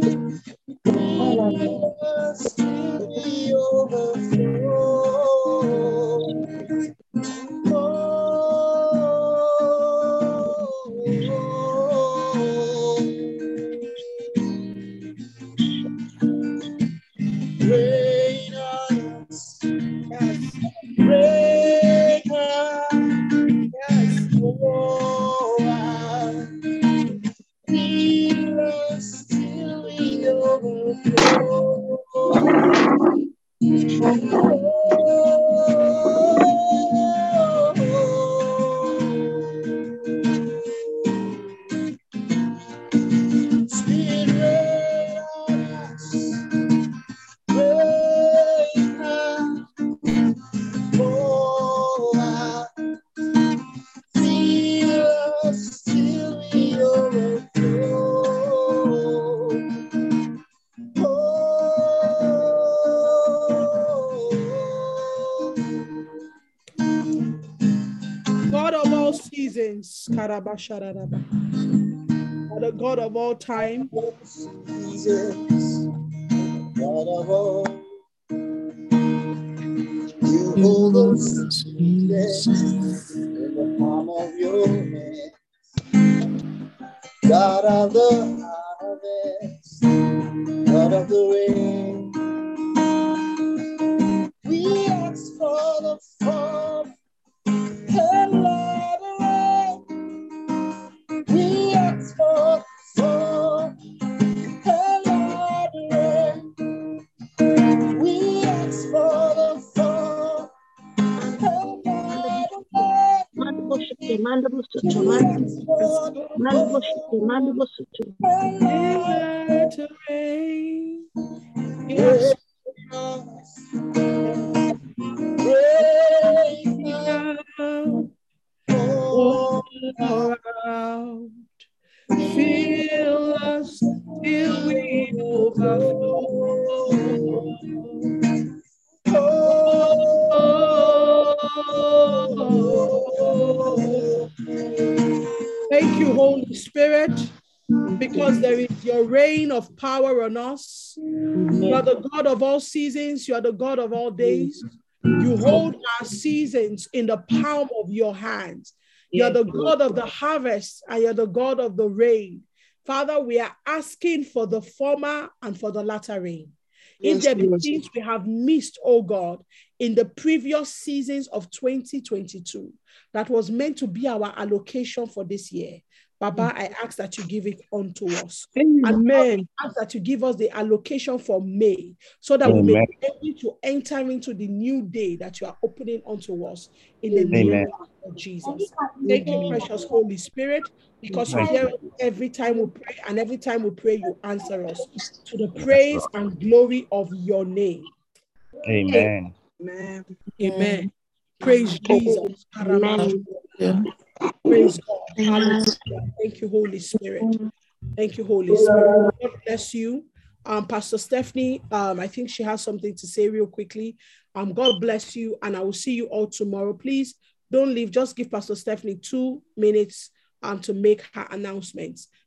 Rain The God of all time. seasons, God of all. You hold those of all seasons, you are the God of all days. You hold our seasons in the palm of your hands. You're the God of the harvest and you're the God of the rain. Father, we are asking for the former and for the latter rain. If there be things we have missed, oh God, in the previous seasons of 2022, that was meant to be our allocation for this year, Baba, I ask that you give it unto us. Amen. I ask that you give us the allocation for May so that we may be able to enter into the new day that you are opening unto us in the name of Jesus. Thank you, precious Holy Spirit, because you hear every time we pray, and every time we pray, you answer us to the praise and glory of your name. Amen. Amen. Amen. Praise Jesus. Amen. Praise God. Hallelujah. Thank you, Holy Spirit. Thank you, Holy Spirit. God bless you. Um, Pastor Stephanie, um, I think she has something to say real quickly. Um, God bless you, and I will see you all tomorrow. Please don't leave. Just give Pastor Stephanie two minutes um, to make her announcements.